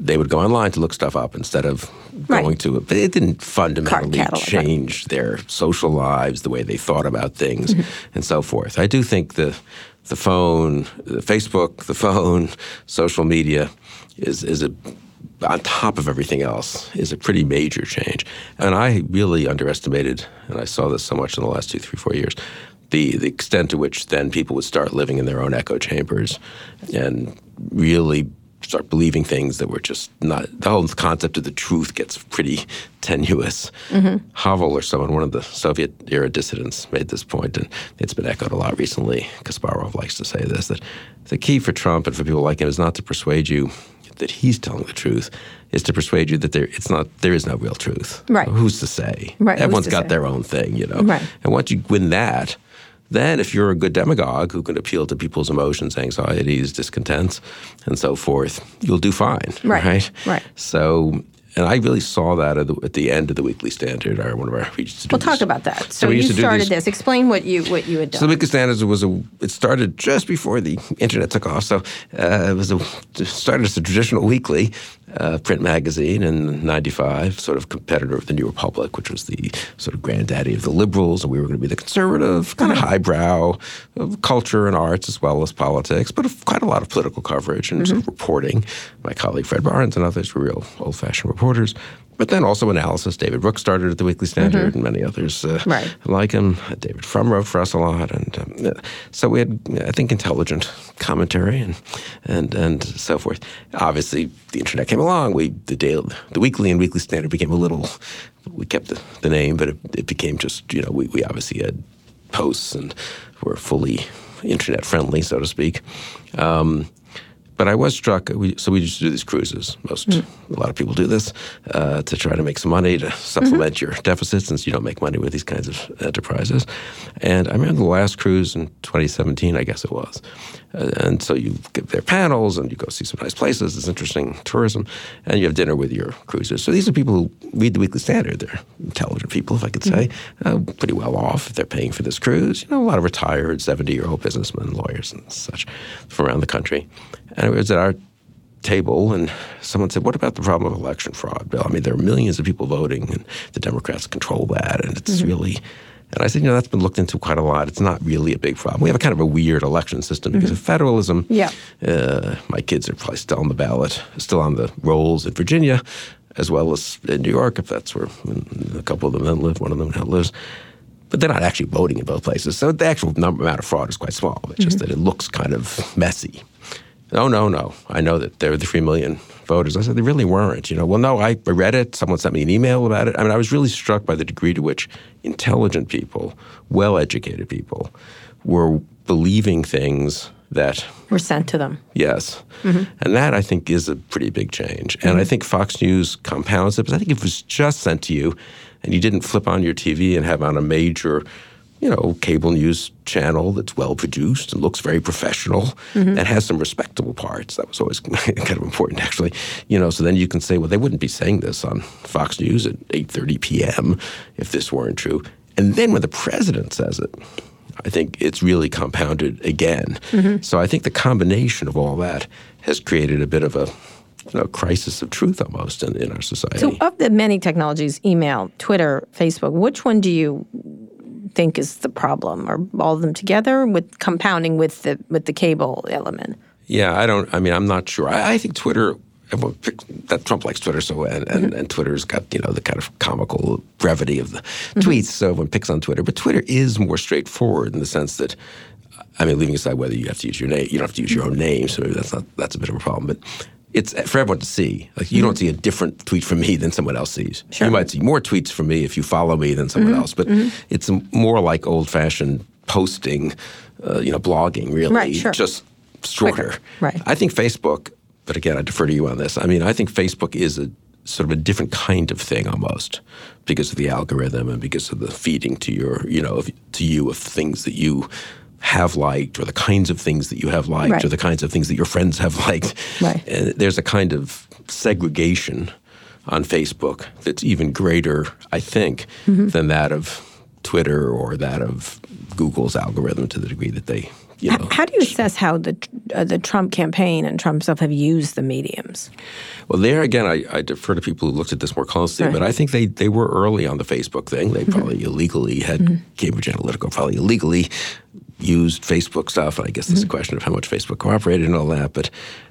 they would go online to look stuff up instead of Right. going to it. But it didn't fundamentally catalog, right. change their social lives, the way they thought about things, Mm-hmm. and so forth. I do think the the phone, the Facebook, the phone, social media is is a on top of everything else is a pretty major change. And I really underestimated, and I saw this so much in the last two, three, four years, the the extent to which then people would start living in their own echo chambers and really start believing things that were just not the whole concept of the truth gets pretty tenuous. Mm-hmm. Havel or someone, one of the Soviet era dissidents, made this point, and it's been echoed a lot recently. Kasparov likes to say this that the key for Trump and for people like him is not to persuade you that he's telling the truth is to persuade you that there it's not there is no real truth. Right. Who's to say? Right. Everyone's got say? their own thing, you know. Right. And once you win that, then if you're a good demagogue who can appeal to people's emotions, anxieties, discontents, and so forth, you'll do fine. Right. Right. Right. So and I really saw that at the, at the, end of the Weekly Standard. Our one of our we used to do We'll talk about that. So, we you started these- this. Explain what you what you had done. so the Weekly Standard was a. It started just before the internet took off. So uh, it was a it started as a traditional weekly uh, print magazine in '95, sort of competitor of the New Republic, which was the sort of granddaddy of the liberals, and we were going to be the conservative, kind of highbrow of culture and arts as well as politics, but quite a lot of political coverage and sort of reporting. My colleague Fred Barnes and others were real old-fashioned reporters. But then also analysis. David Brooks started at the Weekly Standard, and many others uh, Right. like him. David Frum wrote for us a lot, and um, uh, so we had, I think, intelligent commentary and and and so forth. Obviously, the internet came along. We the daily, the Weekly and Weekly Standard became a little. We kept the, the name, but it, it became just you know we, we obviously had posts and were fully internet friendly, so to speak. Um, but I was struck. We, so we used to do these cruises. Most a lot of people do this uh, to try to make some money to supplement your deficit, since you don't make money with these kinds of enterprises. And I remember the last cruise in 2017, I guess it was. Uh, and so you get their panels, and you go see some nice places. It's interesting tourism, and you have dinner with your cruisers. So these are people who read the Weekly Standard. They're intelligent people, if I could say, uh, pretty well off. if They're paying for this cruise. You know, a lot of retired 70-year-old businessmen, lawyers, and such from around the country. And it was at our table, and someone said, "What about the problem of election fraud, Bill? I mean, there are millions of people voting, and the Democrats control that, and it's mm-hmm. really." And I said, "You know, that's been looked into quite a lot. It's not really a big problem. We have a kind of a weird election system because mm-hmm. of federalism. Yeah. Uh, my kids are probably still on the ballot, still on the rolls in Virginia, as well as in New York, if that's where a couple of them then live. One of them now lives." but they're not actually voting in both places. So the actual number amount of fraud is quite small. It's just mm-hmm. that it looks kind of messy. Oh no, no. I know that there were the three million voters. I said they really weren't. You know, well, no. I read it. Someone sent me an email about it. I mean, I was really struck by the degree to which intelligent people, well-educated people, were believing things that Were sent to them. Yes. Mm-hmm. And that I think is a pretty big change. And I mm-hmm. think Fox News compounds it because I think if it was just sent to you and you didn't flip on your TV and have on a major, you know, cable news channel that's well produced and looks very professional mm-hmm. and has some respectable parts. That was always kind of important actually. You know, so then you can say, well, they wouldn't be saying this on Fox News at 8:30 p.m. if this weren't true. And then when the president says it, I think it's really compounded again. Mm-hmm. So I think the combination of all that has created a bit of a you know, crisis of truth almost in, in our society. So, of the many technologies, email, Twitter, Facebook, which one do you think is the problem? or all of them together with compounding with the with the cable element? yeah, I don't. I mean, I'm not sure. I, I think Twitter. That Trump likes Twitter so, and, and, mm-hmm. and Twitter's got you know the kind of comical brevity of the tweets, mm-hmm. so everyone picks on Twitter. But Twitter is more straightforward in the sense that, I mean, leaving aside whether you have to use your name, you don't have to use your own name, so maybe that's not that's a bit of a problem. But it's for everyone to see. Like you don't mm-hmm. see a different tweet from me than someone else sees. You might see more tweets from me if you follow me than someone mm-hmm. else, but mm-hmm. it's more like old-fashioned posting, uh, you know, blogging. Really, Right, sure. just shorter. Quicker, right. I think Facebook, but again, I defer to you on this. I mean, I think Facebook is a sort of a different kind of thing almost because of the algorithm and because of the feeding to your, you know, of, to you of things that you have liked or the kinds of things that you have liked Right. or the kinds of things that your friends have liked. Right. And there's a kind of segregation on Facebook that's even greater, I think, Mm-hmm. than that of Twitter or that of Google's algorithm to the degree that they, you know. How do you assess how the uh, the Trump campaign and Trump himself have used the mediums? Well, there again, I, I defer to people who looked at this more closely, but I think they, they were early on the Facebook thing. They probably illegally had Cambridge Analytica probably illegally used Facebook stuff. And I guess there's a mm-hmm. question of how much Facebook cooperated and all that. But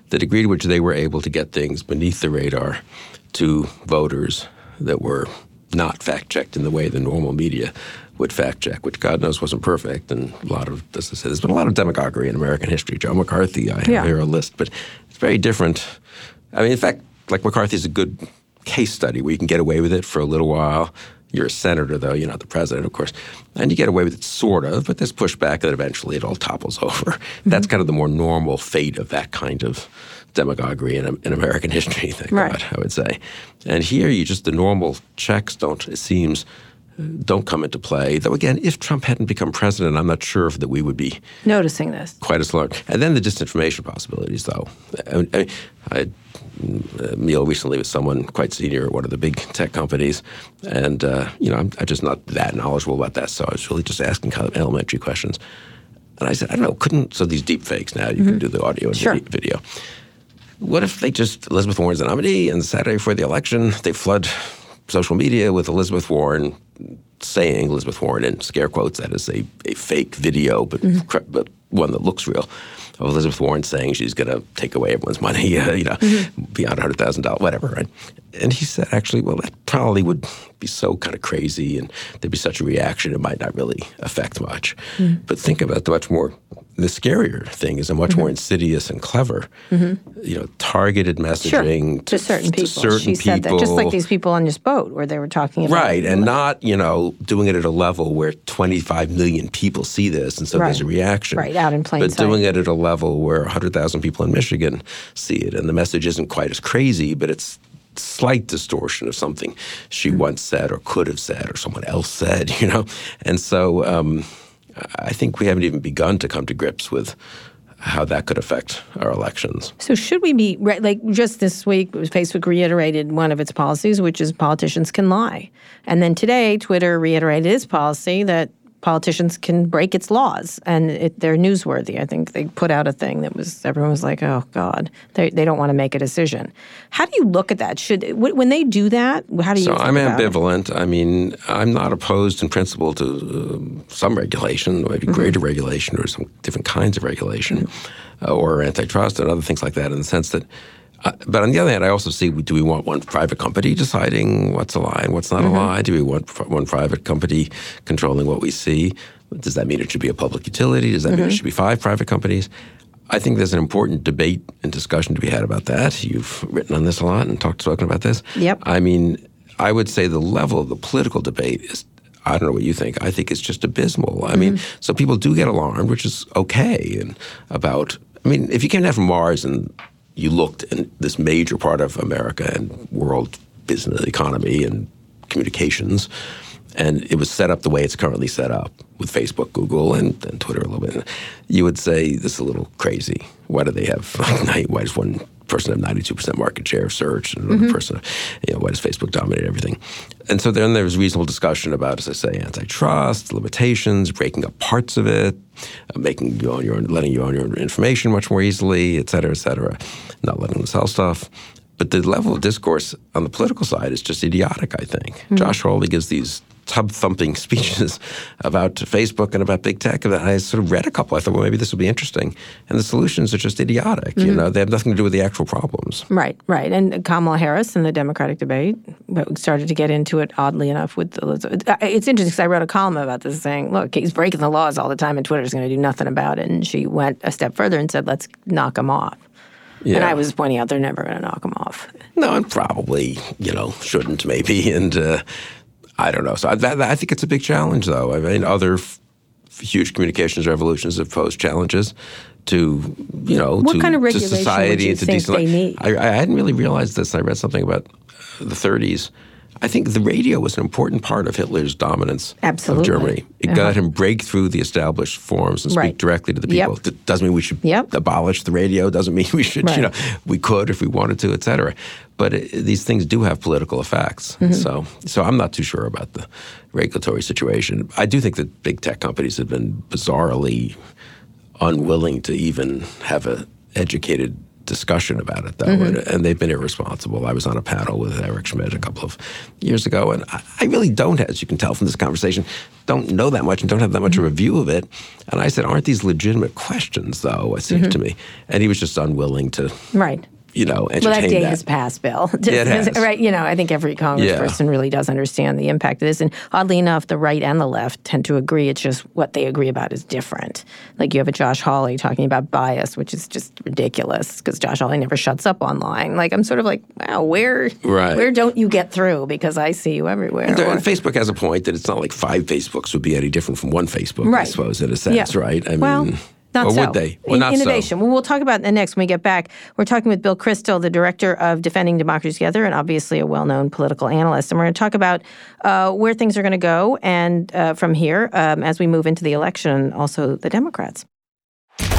the degree to which they were able to get things beneath the radar to voters that were not fact checked in the way the normal media would fact check, which God knows wasn't perfect. And a lot of, as I said, there's been a lot of demagoguery in American history. Joe McCarthy, I have Yeah. here a list, but it's very different. I mean, in fact, like McCarthy's a good case study where you can get away with it for a little while. You're a senator, though, you're not the president, of course. And you get away with it sort of, but there's pushback that eventually it all topples over. That's mm-hmm. kind of the more normal fate of that kind of demagoguery in, in American history, thank Right. God, I would say. And here, you just, the normal checks don't, it seems, don't come into play. Though, again, if Trump hadn't become president, I'm not sure if that we would be Noticing this. quite as large. And then the disinformation possibilities, though. I, I, I Um, meal recently with someone quite senior at one of the big tech companies, and uh, you know, I'm, I'm just not that knowledgeable about that. So I was really just asking kind of elementary questions. And I said, I don't know, couldn't so these deep fakes now you can mm-hmm. do the audio and Sure. video. What if they just Elizabeth Warren's the nominee, and Saturday before the election they flood social media with Elizabeth Warren saying Elizabeth Warren in scare quotes that is a, a fake video, but, mm-hmm. cre- but one that looks real of Elizabeth Warren saying she's going to take away everyone's money, uh, you know, beyond hundred thousand dollars, whatever, right? And he said, actually, well, that probably would be so kind of crazy, and there'd be such a reaction, it might not really affect much. But think about the much more the scarier thing is a much more insidious and clever, you know, targeted messaging Sure. To certain people. certain she said that. Just like these people on this boat where they were talking about. Right, and not you know doing it at a level where 25 million people see this, and so there's a reaction. Right, out in plain but sight. doing it at a level where 100,000 people in Michigan see it, and the message isn't quite as crazy, but it's slight distortion of something she Mm. once said or could have said or someone else said, you know, and so um, I think we haven't even begun to come to grips with how that could affect our elections. So should we be like just this week? Facebook reiterated one of its policies, which is politicians can lie, and then today Twitter reiterated its policy that politicians can break its laws, and it, they're newsworthy. I think they put out a thing that was everyone was like, "Oh God, they they don't want to make a decision." How do you look at that? Should when they do that? How do you? So think I'm about it? ambivalent. I mean, I'm not opposed in principle to um, some regulation, maybe Mm-hmm. greater regulation or some different kinds of regulation, uh, or antitrust and other things like that. In the sense that, uh, but on the other hand, I also see: do we want one private company deciding what's a lie and what's not Mm-hmm. a lie? Do we want f- one private company controlling what we see? Does that mean it should be a public utility? Does that mean Mm-hmm. it should be five private companies? I think there's an important debate and discussion to be had about that. You've written on this a lot and talked spoken about this. Yep. I mean, I would say the level of the political debate is. I don't know what you think. I think it's just abysmal. I mean, so people do get alarmed, which is okay. And about, I mean, if you came down from Mars and you looked in this major part of America and world business economy and communications, and it was set up the way it's currently set up with Facebook, Google, and, and Twitter a little bit, you would say this is a little crazy. Why do they have? Why does one person have ninety-two percent market share of search, and another person, you know, why does Facebook dominate everything? And so then there was reasonable discussion about, as I say, antitrust, limitations, breaking up parts of it, uh, making you own your own, letting you own your own information much more easily, et cetera, et cetera, not letting them sell stuff. But the level of discourse on the political side is just idiotic, I think. Josh Hawley gives these tub thumping speeches about Facebook and about big tech. And I sort of read a couple. I thought, well, maybe this will be interesting. And the solutions are just idiotic. You know, they have nothing to do with the actual problems. Right, right. And Kamala Harris in the Democratic debate started to get into it, oddly enough, with Elizabeth. Uh, It's interesting because I wrote a column about this saying, look, he's breaking the laws all the time and Twitter's going to do nothing about it. And she went a step further and said, let's knock him off. Yeah. And I was pointing out they're never going to knock him off. No, and probably, you know, shouldn't maybe. And uh, I don't know. So I, that, I think it's a big challenge, though. I mean, other f- huge communications revolutions have posed challenges to, you know, What to, kind of to regulation would society you and to think decent. they need? I, I hadn't really realized this. I read something about the 30s. I think the radio was an important part of Hitler's dominance Absolutely. of Germany. It Uh-huh. got him break through the established forms and speak Right. directly to the Yep. people. That doesn't mean we should Yep. abolish the radio. Doesn't mean we should, Right. you know, we could if we wanted to, etc. But it, these things do have political effects. Mm-hmm. So, so I'm not too sure about the regulatory situation. I do think that big tech companies have been bizarrely unwilling to even have a educated discussion about it, though, Mm-hmm. and, and they've been irresponsible. I was on a panel with Eric Schmidt a couple of years ago, and I, I really don't, as you can tell from this conversation, don't know that much and don't have that much of a Mm-hmm. view of it. And I said, "Aren't these legitimate questions, though?" It seems to me, and he was just unwilling to Right. You know, entertain well, that day has passed, Bill. Yeah, it has. Right. You know, I think every congressperson really does understand the impact of this. And oddly enough, the right and the left tend to agree. It's just what they agree about is different. Like you have a Josh Hawley talking about bias, which is just ridiculous because Josh Hawley never shuts up online. Like I'm sort of like, wow, where, Right. where don't you get through? Because I see you everywhere. There- Or- and Facebook has a point that it's not like five Facebooks would be any different from one Facebook, I Right. suppose, in a sense, Yeah. right? I well, mean, not or so. would they? Well, In- not so. innovation. Well, we'll talk about that next when we get back. We're talking with Bill Kristol, the director of Defending Democracy Together, and obviously a well-known political analyst. And we're going to talk about uh, where things are going to go and uh, from here um, as we move into the election, and also the Democrats.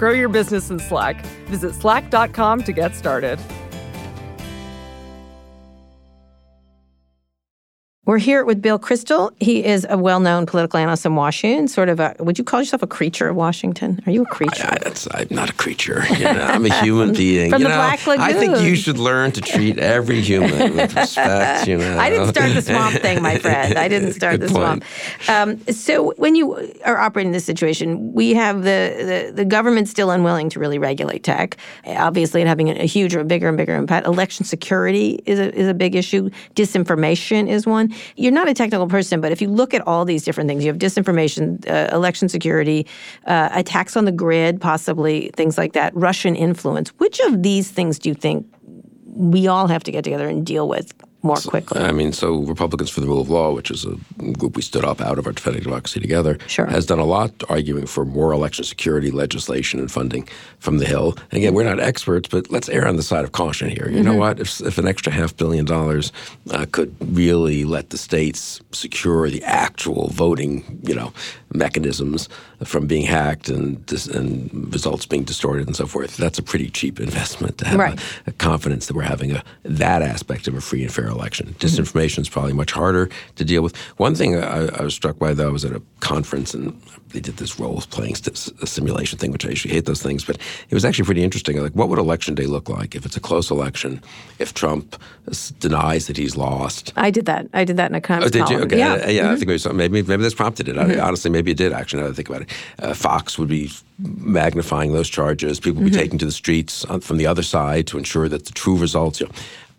Grow your business in Slack. Visit slack.com to get started. We're here with Bill Kristol. He is a well-known political analyst in Washington. Sort of a. Would you call yourself a creature of Washington? Are you a creature? I, that's, I'm not a creature. You know, I'm a human being. From you the know, Black I think you should learn to treat every human with respect. You know, I didn't start the swamp thing, my friend. I didn't start the swamp. Um, so when you are operating in this situation, we have the, the the government still unwilling to really regulate tech. Obviously, it having a, a huge or bigger and bigger impact. Election security is a is a big issue. Disinformation is one. You're not a technical person, but if you look at all these different things, you have disinformation, uh, election security, uh, attacks on the grid, possibly things like that, Russian influence. Which of these things do you think we all have to get together and deal with more quickly? I mean, so Republicans for the Rule of Law, which is a group we stood up out of our Defending Democracy Together, Sure. has done a lot arguing for more election security legislation and funding from the Hill. And again, we're not experts, but let's err on the side of caution here. You know what? If, if an extra half billion dollars uh, could really let the states secure the actual voting, you know, mechanisms from being hacked and dis- and results being distorted and so forth, that's a pretty cheap investment to have Right. a, a confidence that we're having a that aspect of a free and fair election. Disinformation is probably much harder to deal with. One thing I, I was struck by, though, I was at a conference and they did this role playing st- simulation thing, which I usually hate those things, but it was actually pretty interesting. Like, what would election day look like if it's a close election? If Trump denies that he's lost, I did that. I did that in a Times Oh, did you? Okay. Yeah. Yeah. I think maybe, maybe maybe this prompted it. Mm-hmm. I, honestly, maybe it did. Actually, now that I think about it, uh, Fox would be magnifying those charges. People would Mm-hmm. be taken to the streets on, from the other side to ensure that the true results. You know,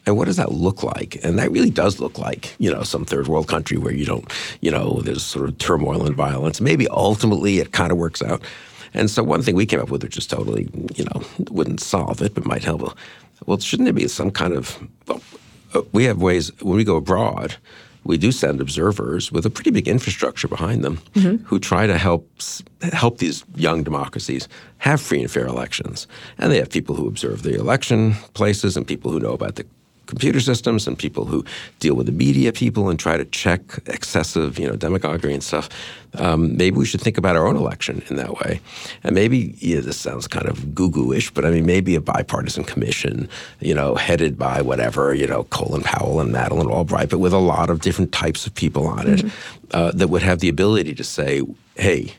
and what does that look like? And that really does look like, you know, some third world country where you don't, you know, there's sort of turmoil and violence. Maybe ultimately it kind of works out. And so one thing we came up with, which is totally, you know, wouldn't solve it, but might help. Well, shouldn't there be some kind of, well, uh, we have ways when we go abroad, we do send observers with a pretty big infrastructure behind them mm-hmm. who try to help help these young democracies have free and fair elections. And they have people who observe the election places and people who know about the computer systems and people who deal with the media people and try to check excessive, you know, demagoguery and stuff. Um, maybe we should think about our own election in that way. And maybe, yeah, this sounds kind of goo-goo-ish, but I mean, maybe a bipartisan commission, you know, headed by whatever, you know, Colin Powell and Madeleine Albright, but with a lot of different types of people on it uh, that would have the ability to say, hey,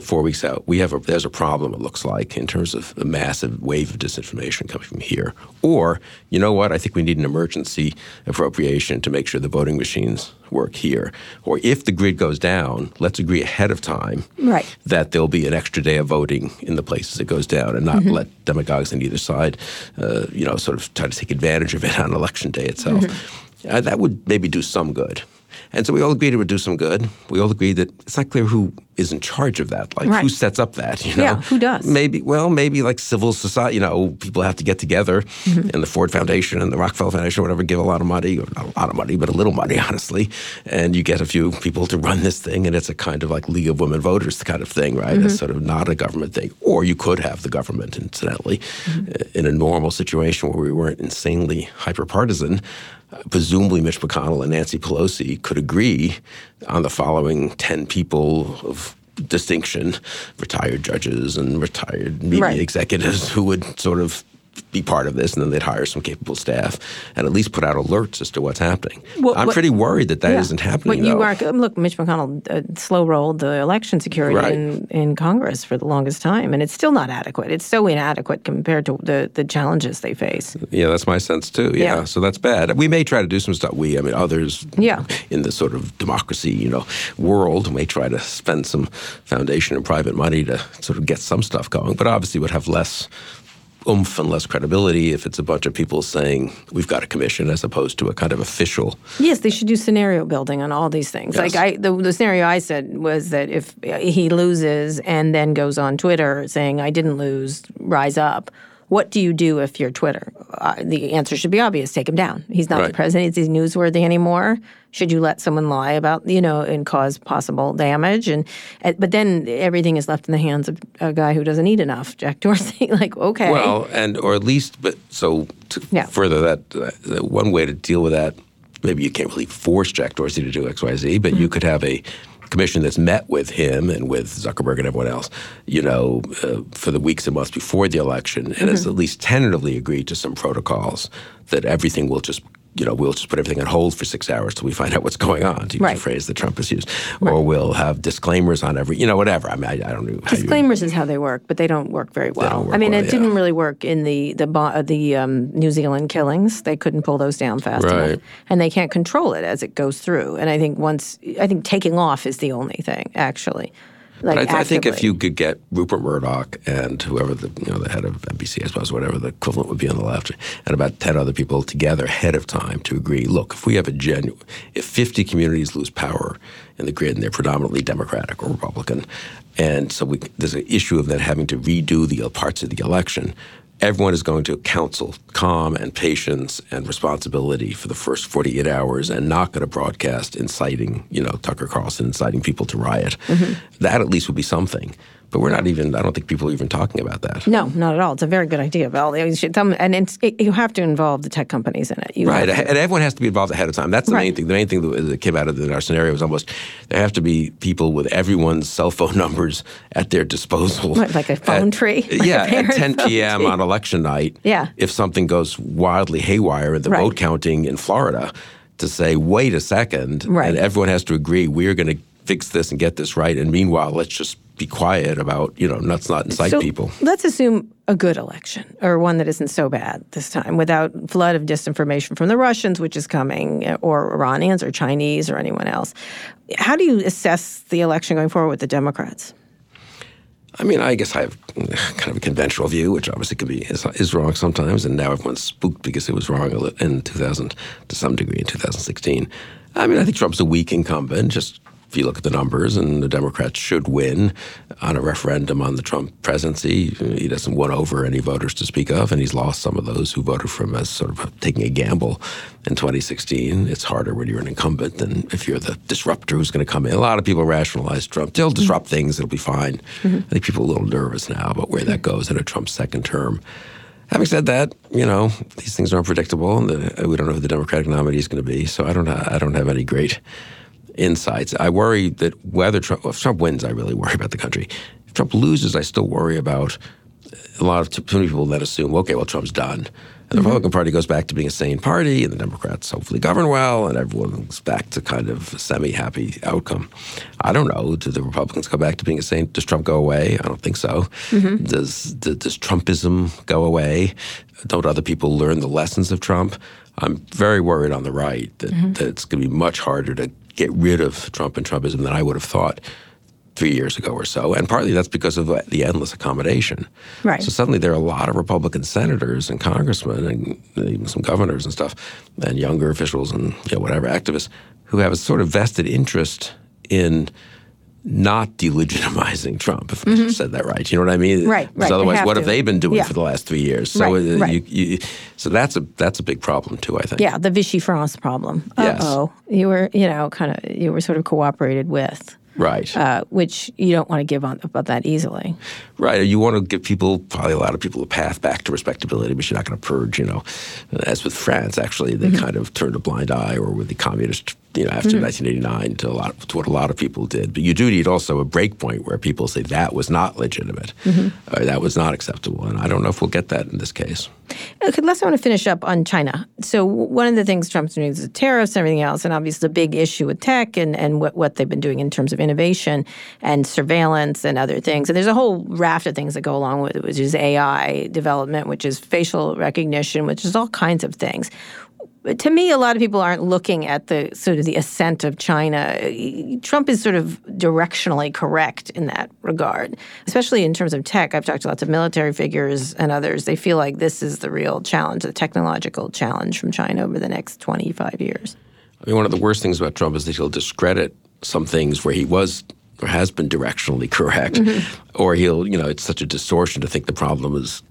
four weeks out, we have a, there's a problem. It looks like in terms of a massive wave of disinformation coming from here. Or you know what? I think we need an emergency appropriation to make sure the voting machines work here. Or if the grid goes down, let's agree ahead of time Right. that there'll be an extra day of voting in the places it goes down, and not Mm-hmm. let demagogues on either side, uh, you know, sort of try to take advantage of it on election day itself. Mm-hmm. Uh, that would maybe do some good. And so we all agreed it would do some good. We all agreed that it's not clear who is in charge of that? Like, Right. who sets up that? You know, Yeah, who does? Maybe, well, maybe like civil society. You know, people have to get together, Mm-hmm. and the Ford Foundation and the Rockefeller Foundation, or whatever, give a lot of money, or not a lot of money, but a little money, honestly, and you get a few people to run this thing, and it's a kind of like League of Women Voters kind of thing, right? Mm-hmm. It's sort of not a government thing, or you could have the government, incidentally, Mm-hmm. in a normal situation where we weren't insanely hyperpartisan. Presumably, Mitch McConnell and Nancy Pelosi could agree on the following 10 people of distinction retired judges and retired media Right. executives who would sort of be part of this, and then they'd hire some capable staff and at least put out alerts as to what's happening. Well, I'm what- pretty worried that that Yeah. not happening. But you though. are look, Mitch McConnell uh, slow rolled the election security Right. in, in Congress for the longest time, and it's still not adequate. It's so inadequate compared to the, the challenges they face. Yeah, that's my sense too. Yeah. Yeah. so that's bad. We may try to do some stuff. We, I mean, others, Yeah. in the sort of democracy, you know, world may try to spend some foundation and private money to sort of get some stuff going, but obviously would have less oomph and less credibility if it's a bunch of people saying we've got a commission as opposed to a kind of official. Yes, they should do scenario building on all these things. Yes. Like I, the, the scenario I said was that if he loses and then goes on Twitter saying "I didn't lose, rise up," what do you do if you're Twitter? Uh, the answer should be obvious: take him down. He's not Right. the president. Is he newsworthy anymore? Should you let someone lie about you know and cause possible damage? And uh, but then everything is left in the hands of a guy who doesn't eat enough, Jack Dorsey. like okay, Well, and or at least, but so to Yeah. further that, uh, one way to deal with that, maybe you can't really force Jack Dorsey to do X, Y, Z, but you could have a commission that's met with him and with Zuckerberg and everyone else, you know, uh, for the weeks and months before the election, and has at least tentatively agreed to some protocols that everything will just. You know, we'll just put everything on hold for six hours till we find out what's going on. To use Right. a phrase that Trump has used, or we'll have disclaimers on every, you know, whatever. I mean, I, I don't know. how you- Disclaimers is how they work, but they don't work very well. work I mean, well, it yeah. didn't really work in the the uh, the um, New Zealand killings. They couldn't pull those down fast Right. enough, and they can't control it as it goes through. And I think once, I think taking off is the only thing actually. Like But I, th- I think if you could get Rupert Murdoch and whoever the you know the head of NBC, I suppose, whatever the equivalent would be on the left, and about ten other people together ahead of time to agree. Look, if we have a genuine, if fifty communities lose power in the grid and they're predominantly Democratic or Republican, and so we, there's an issue of then having to redo the uh, parts of the election. Everyone is going to counsel calm and patience and responsibility for the first 48 hours and not going to broadcast inciting, you know, Tucker Carlson inciting people to riot. Mm-hmm. That at least would be something. But we're not even, I don't think people are even talking about that. No, not at all. It's a very good idea, Bill. You and it, you have to involve the tech companies in it. You Right, and everyone has to be involved ahead of time. That's the main thing. The main thing that came out of the, our scenario was almost there have to be people with everyone's cell phone numbers at their disposal. What, like a phone At- tree? Like yeah, at parent 10 p.m. on election night. Yeah. If something goes wildly haywire in the Right. vote counting in Florida, to say, wait a second, Right. and everyone has to agree we're going to fix this and get this right, and meanwhile, let's just be quiet about you know let's not incite So people. Let's assume a good election or one that isn't so bad this time without flood of disinformation from the Russians, which is coming, or Iranians or Chinese or anyone else. How do you assess the election going forward with the Democrats? I mean, I guess I have kind of a conventional view, which obviously could be is, is wrong sometimes, and now everyone's spooked because it was wrong in 2000 to some degree in 2016. I mean, I think Trump's a weak incumbent. Just if you look at the numbers, and the Democrats should win on a referendum on the Trump presidency. He doesn't win over any voters to speak of, and he's lost some of those who voted for him as sort of taking a gamble in 2016. It's harder when you're an incumbent than if you're the disruptor who's going to come in. A lot of people rationalize Trump. He'll disrupt mm-hmm. things. It'll be fine. Mm-hmm. I think people are a little nervous now about where that goes in a Trump second term. Having said that, you know these things are unpredictable, and the, we don't know who the Democratic nominee is going to be. So I don't, I don't have any great insights. I worry that whether Trump, if Trump wins, I really worry about the country. If Trump loses, I still worry about a lot of too many people that assume, okay, well, Trump's done. And the mm-hmm. Republican Party goes back to being a sane party, and the Democrats hopefully govern well, and everyone's back to kind of a semi-happy outcome. I don't know. Do the Republicans go back to being a sane? Does Trump go away? I don't think so. Mm-hmm. Does, does does Trumpism go away? Don't other people learn the lessons of Trump? I'm very worried on the right that, mm-hmm. that it's going to be much harder to get rid of Trump and Trumpism than I would have thought three years ago or so. And partly that's because of uh, the endless accommodation. Right. So suddenly there are a lot of Republican senators and congressmen and even some governors and stuff and younger officials and you know, whatever activists who have a sort of vested interest in not delegitimizing Trump, if I said that right. You know what I mean? Mm-hmm. Right, Because right, otherwise, have what to. have they been doing Yeah. for the last three years? So, Right, uh, right. You, you, so that's a that's a big problem too. I think. Yeah, the Vichy France problem. Yes. Oh, you were, you know, kind of, you were sort of cooperated with, Right. uh, which you don't want to give on about that easily. Right. You want to give people, probably a lot of people, a path back to respectability, but you're not going to purge, you know. As with France, actually, they Mm-hmm. kind of turned a blind eye, or with the communist, you know, after 1989, to, a lot, to what a lot of people did. But you do need also a break point where people say that was not legitimate, Mm-hmm. or that was not acceptable. And I don't know if we'll get that in this case. Okay, last I want to finish up on China. So one of the things Trump's doing is the tariffs and everything else, and obviously the big issue with tech and, and what, what they've been doing in terms of innovation and surveillance and other things. And there's a whole raft of things that go along with it, which is AI development, which is facial recognition, which is all kinds of things. But to me, a lot of people aren't looking at the sort of the ascent of China. Trump is sort of directionally correct in that regard, especially in terms of tech. I've talked to lots of military figures and others. They feel like this is the real challenge, the technological challenge from China over the next 25 years. I mean, one of the worst things about Trump is that he'll discredit some things where he was or has been directionally correct, Mm-hmm. or he'll, you know, it's such a distortion to think the problem is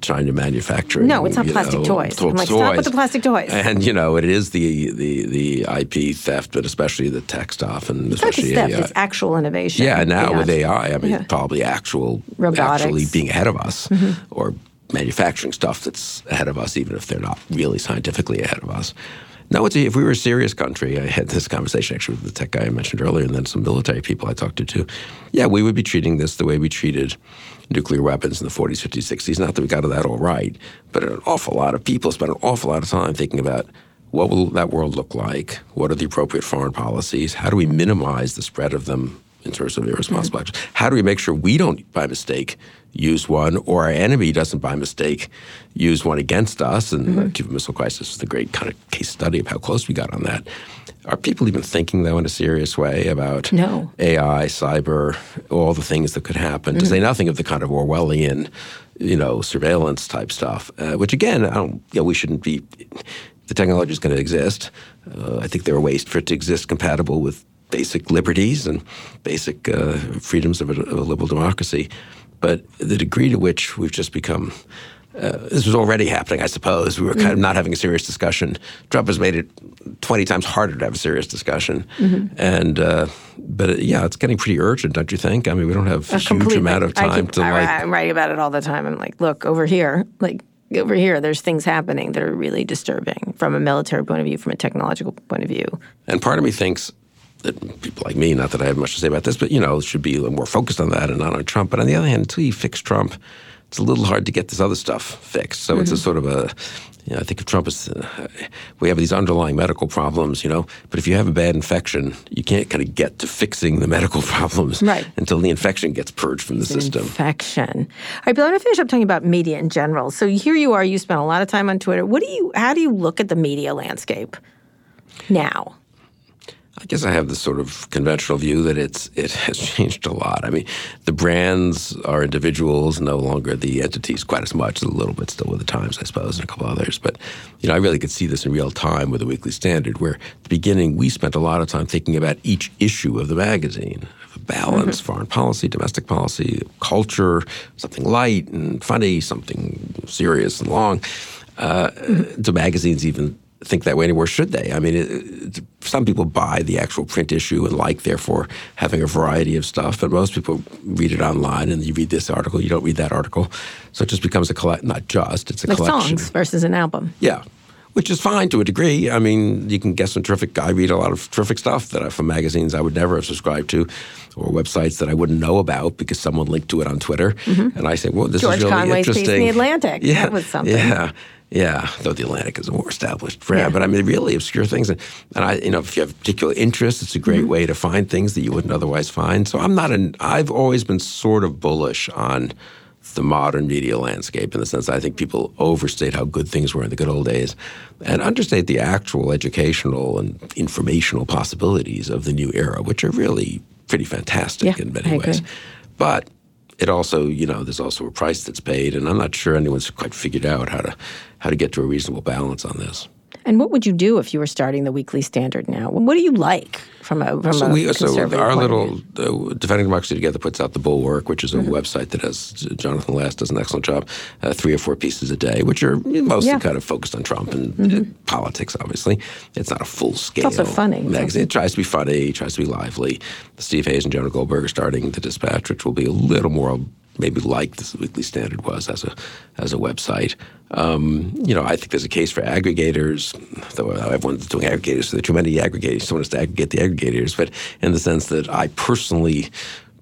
China manufacture. No, it's not plastic know, toys. to- I'm like, stop with the plastic toys. And you know, it is the the the IP theft, but especially the tech stuff, and It's especially theft, AI. it's actual innovation. Yeah, now with AI, I mean, Yeah. probably actual Robotics. actually being ahead of us, Mm-hmm. or manufacturing stuff that's ahead of us, even if they're not really scientifically ahead of us. No, it's a, if we were a serious country, I had this conversation actually with the tech guy I mentioned earlier, and then some military people I talked to too. Yeah, we would be treating this the way we treated nuclear weapons in the 40s, 50s, 60s. Not that we got that all right, but an awful lot of people spent an awful lot of time thinking about what will that world look like? What are the appropriate foreign policies? How do we minimize the spread of them in terms of irresponsible actions? How do we make sure we don't, by mistake, use one, or our enemy doesn't, by mistake, use one against us? And the Cuban Missile Crisis is the great kind of case study of how close we got on that. Are people even thinking, though, in a serious way about No. AI, cyber, all the things that could happen? To say nothing of the kind of Orwellian, you know, surveillance type stuff, uh, which again, I don't, you know, we shouldn't be. The technology is going to exist. Uh, I think there are ways for it to exist compatible with basic liberties and basic uh, freedoms of a, of a liberal democracy. But the degree to which we've just become uh, this was already happening, I suppose. We were kind of not having a serious discussion. Trump has made it 20 times harder to have a serious discussion. And, uh, but uh, yeah, it's getting pretty urgent, don't you think? I mean, we don't have a huge amount of time keep- to I, like. I'm writing about it all the time. I'm like, look over here, like over here, there's things happening that are really disturbing from a military point of view, from a technological point of view. And part of me thinks that people like me, not that I have much to say about this, but you know, should be a little more focused on that and not on Trump. But on the other hand, until you fix Trump, it's a little hard to get this other stuff fixed. So it's a sort of a, you know, I think if Trump is, uh, we have these underlying medical problems, you know, but if you have a bad infection, you can't kind of get to fixing the medical problems Right. until the infection gets purged from the system. Infection. All right, but I want to finish up talking about media in general. So here you are. You spent a lot of time on Twitter. What do you? How do you look at the media landscape now? I guess I have this sort of conventional view that it's it has changed a lot. I mean, the brands are individuals, no longer the entities quite as much. A little bit still with the Times, I suppose, and a couple others. But you know, I really could see this in real time with the Weekly Standard, where at the beginning we spent a lot of time thinking about each issue of the magazine, balance, foreign policy, domestic policy, culture, something light and funny, something serious and long. Uh, do magazines even think that way anymore? Should they? I mean, it, it, some people buy the actual print issue and like, therefore, having a variety of stuff. But most people read it online, and you read this article, you don't read that article. So it just becomes a collect. Not just, it's a Like collection. songs versus an album. Yeah, which is fine to a degree. I mean, you can get some terrific. I read a lot of terrific stuff that I, from magazines I would never have subscribed to, or websites that I wouldn't know about because someone linked to it on Twitter, mm-hmm. and I say, "Well, this George is really Conway's piece in interesting." The Atlantic. Yeah, That was something. Yeah. Yeah, though the Atlantic is a more established brand, Yeah. but I mean, really obscure things, and, and I, you know, if you have particular interest, it's a great Mm-hmm. way to find things that you wouldn't otherwise find. So I'm not an. I've always been sort of bullish on the modern media landscape in the sense that I think people overstate how good things were in the good old days and understate the actual educational and informational possibilities of the new era, which are really pretty fantastic Yeah, in many ways. But it also, you know, there's also a price that's paid, and I'm not sure anyone's quite figured out how to how to get to a reasonable balance on this. And what would you do if you were starting the Weekly Standard now? What do you like from a from so a we, so our little uh, Defending Democracy Together puts out the Bulwark, which is a Mm-hmm. website that has Jonathan Last does an excellent job, uh, three or four pieces a day, which are mostly Yeah. Mm-hmm. kind of focused on Trump and uh, politics. Obviously, it's not a full scale. It's also funny. Magazine. It tries to be funny, it tries to be lively. Steve Hayes and Jonah Goldberg are starting the Dispatch, which will be a little more maybe like the Weekly Standard was as a as a website. Um, you know, I think there's a case for aggregators, though everyone's doing aggregators, so there are too many aggregators. Someone has to aggregate the aggregators, but in the sense that I personally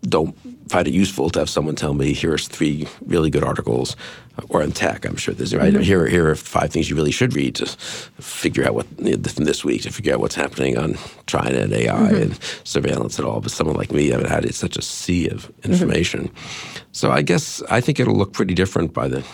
don't find it useful to have someone tell me here's three really good articles or in tech i'm sure there's right mm-hmm. here, here are five things you really should read to figure out what from this week to figure out what's happening on china and ai mm-hmm. and surveillance and all but someone like me i haven't had it such a sea of mm-hmm. information so i guess i think it'll look pretty different by the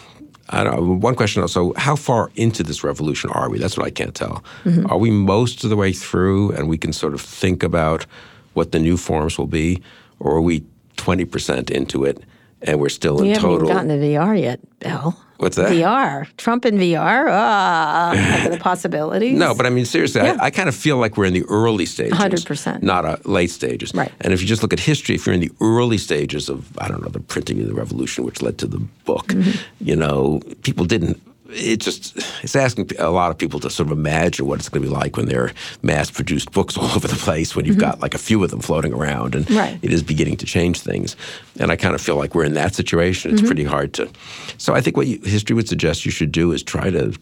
I don't know. One question also, how far into this revolution are we? That's what I can't tell. Are we most of the way through and we can sort of think about what the new forms will be? Or are we 20% into it and we're still in You haven't total? even gotten to VR yet, Bill. What's that? VR. Trump in VR. Ah, the possibilities. No, but I mean, seriously, Yeah. I, I kind of feel like we're in the early stages. 100%. Not a late stages. Right. And if you just look at history, if you're in the early stages of, I don't know, the printing of the revolution, which led to the book, Mm-hmm. you know, people didn't. It just, it's asking a lot of people to sort of imagine what it's going to be like when there are mass produced books all over the place, when you've got like a few of them floating around and Mm-hmm. Right. it is beginning to change things. And I kind of feel like we're in that situation. Mm-hmm. It's pretty hard to. So I think what you, history would suggest you should do is try to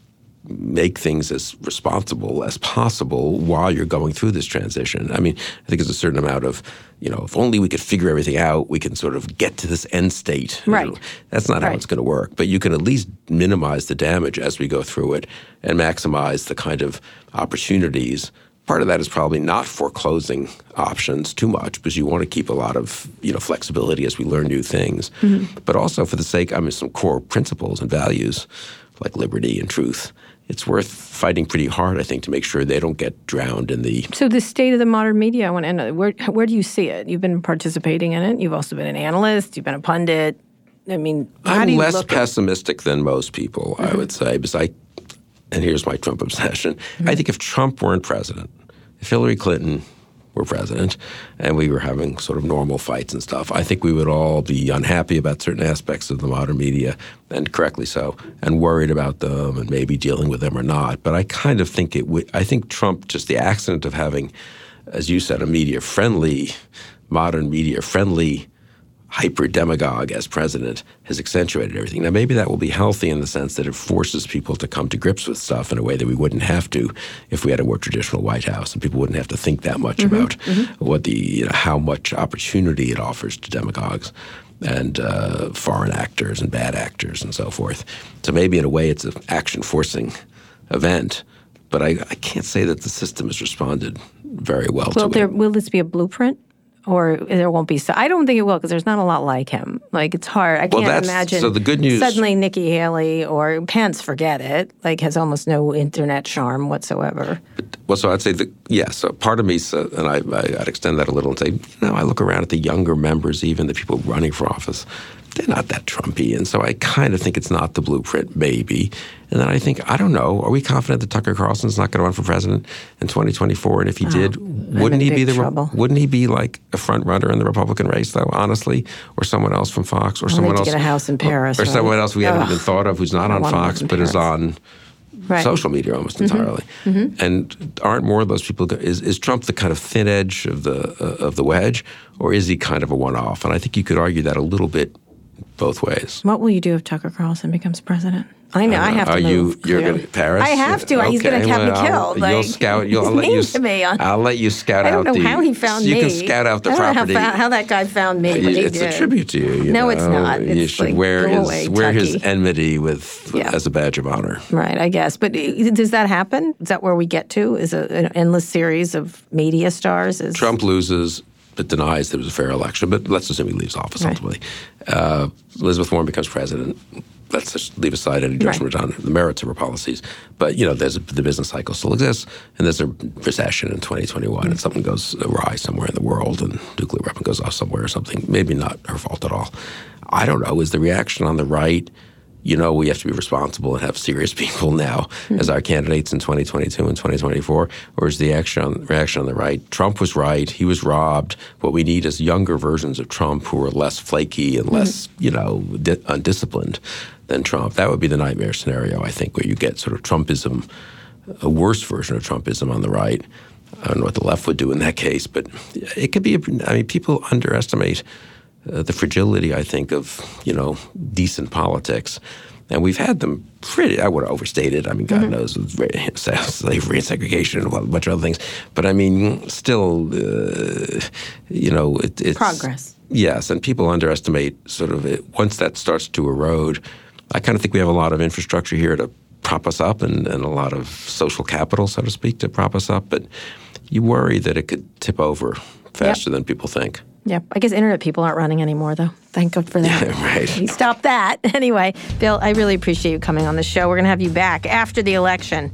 make things as responsible as possible while you're going through this transition. I mean, I think there's a certain amount of, you know, if only we could figure everything out, we can sort of get to this end state. You Right. know, That's not how it's going to work. But you can at least minimize the damage as we go through it and maximize the kind of opportunities. Part of that is probably not foreclosing options too much because you want to keep a lot of you know flexibility as we learn new things, mm-hmm. but also for the sake I mean some core principles and values like liberty and truth. It's worth fighting pretty hard, I think, to make sure they don't get drowned in the So the state of the modern media, I want to know, where, where do you see it? You've been participating in it. You've also been an analyst. You've been a pundit. I mean, how I'm do you less look at- Mm-hmm. pessimistic than most people, I would say, because I, and here's my Trump obsession. I think if Trump weren't president, if Hillary Clinton were president, and we were having sort of normal fights and stuff, I think we would all be unhappy about certain aspects of the modern media, and correctly so, and worried about them and maybe dealing with them or not. But I kind of think it would, I think Trump, just the accident of having, as you said, a media friendly, modern media friendly hyper demagogue as president has accentuated everything. Now, maybe that will be healthy in the sense that it forces people to come to grips with stuff in a way that we wouldn't have to if we had a more traditional White House, and people wouldn't have to think that much about what the you know how much opportunity it offers to demagogues and uh, foreign actors and bad actors and so forth. So maybe in a way it's an action forcing event. But I, I can't say that the system has responded very well Will to there it. will this be a blueprint, or there won't be? So I don't think it will because there's not a lot like him. Like it's hard. I Well, can't imagine. so the good news- suddenly Nikki Haley or Pence, forget it. Like has almost no internet charm whatsoever. Well, so I'd say that yes. So part of me, so, and I, I, I'd extend that a little and say, you know, I look around at the younger members, even the people running for office. They're not that Trumpy, and so I kind of think it's not the blueprint, maybe. And then I think, I don't know, are we confident that Tucker Carlson's not going to run for president in 2024? And if he did, wouldn't he be the trouble. wouldn't he be like a front runner in the Republican race, though? Honestly, or someone else from Fox, or someone else, get a house in Paris, or, right? someone else we haven't even thought of, who's not on Fox but is on Right. Mm-hmm. social media almost entirely. And aren't more of those people? Is is Trump the kind of thin edge of the uh, of the wedge, or is he kind of a one off? And I think you could argue that a little bit both ways. What will you do if Tucker Carlson becomes president? I know I, have to Are move. you you're going to Paris? I have to. He's going to have well, me I'll- killed. You'll scout. You'll, I'll let you. to me on- I'll let you scout I don't out know the. how he found you me. can scout out the I don't know property. how, how that guy found me. He it's did. a tribute to you. you No, it's know. not. You It's should like, wear his away, wear his enmity with Yeah. as a badge of honor. Right, I guess. But uh, does that happen? Is that where we get to? Is a, an endless series of media stars? Is Trump loses but denies there was a fair election. But let's assume he leaves office Right. ultimately. Uh, Elizabeth Warren becomes president. Let's just leave aside any judgment on the merits of her policies. But you know, there's a, the business cycle still exists, and there's a recession in 2021, and something goes awry somewhere in the world, and nuclear weapon goes off somewhere or something. Maybe not her fault at all. I don't know. Is the reaction on the right you know we have to be responsible and have serious people now mm-hmm. as our candidates in 2022 and 2024, or is the action on, reaction on the right? Trump was right; he was robbed. What we need is younger versions of Trump who are less flaky and less, mm-hmm. you know, di- undisciplined than Trump. That would be the nightmare scenario, I think, where you get sort of Trumpism, a worse version of Trumpism on the right. I don't know what the left would do in that case, but it could be. I mean, people underestimate uh, the fragility, I think, of you know decent politics, and we've had them pretty. I would overstate it. I mean, God mm-hmm. knows slavery and segregation and a bunch of other things, but I mean, still, uh, you know, it, it's progress. Yes, and people underestimate sort of it, once that starts to erode. I kind of think we have a lot of infrastructure here to prop us up and, and a lot of social capital, so to speak, to prop us up. But you worry that it could tip over faster yep. than people think. Yep. I guess internet people aren't running anymore, though. Thank God for that. Yeah, right. You stop that. Anyway, Bill, I really appreciate you coming on the show. We're going to have you back after the election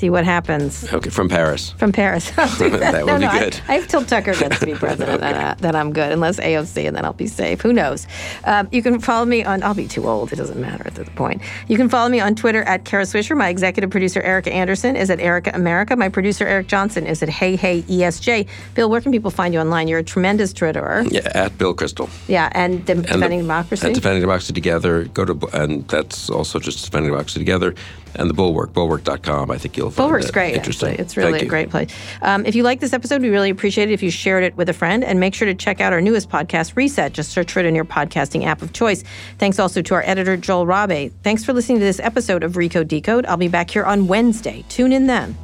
see what happens. Okay, from Paris. From Paris. that, that no, would no, be good. I, I have till Tucker gets to be president, then, uh, then I'm good. Unless AOC, and then I'll be safe. Who knows? Um, you can follow me on. I'll be too old. It doesn't matter at this point. You can follow me on Twitter at Kara Swisher. My executive producer Erica Anderson is at Erica America. My producer Eric Johnson is at Hey Hey ESJ. Bill, where can people find you online? You're a tremendous Twitterer. Yeah, at Bill Kristol. Yeah, and, de- and Defending the, Democracy. Defending Democracy Together. Go to and that's also just Defending Democracy Together and the Bulwark, bulwark.com. I think you'll find Bulwark's great. Interesting. Actually. It's really a great place. Um, if you like this episode, we really appreciate it if you shared it with a friend, and make sure to check out our newest podcast, Reset. Just search for it in your podcasting app of choice. Thanks also to our editor Joel Rabe. Thanks for listening to this episode of Recode Decode. I'll be back here on Wednesday. Tune in then.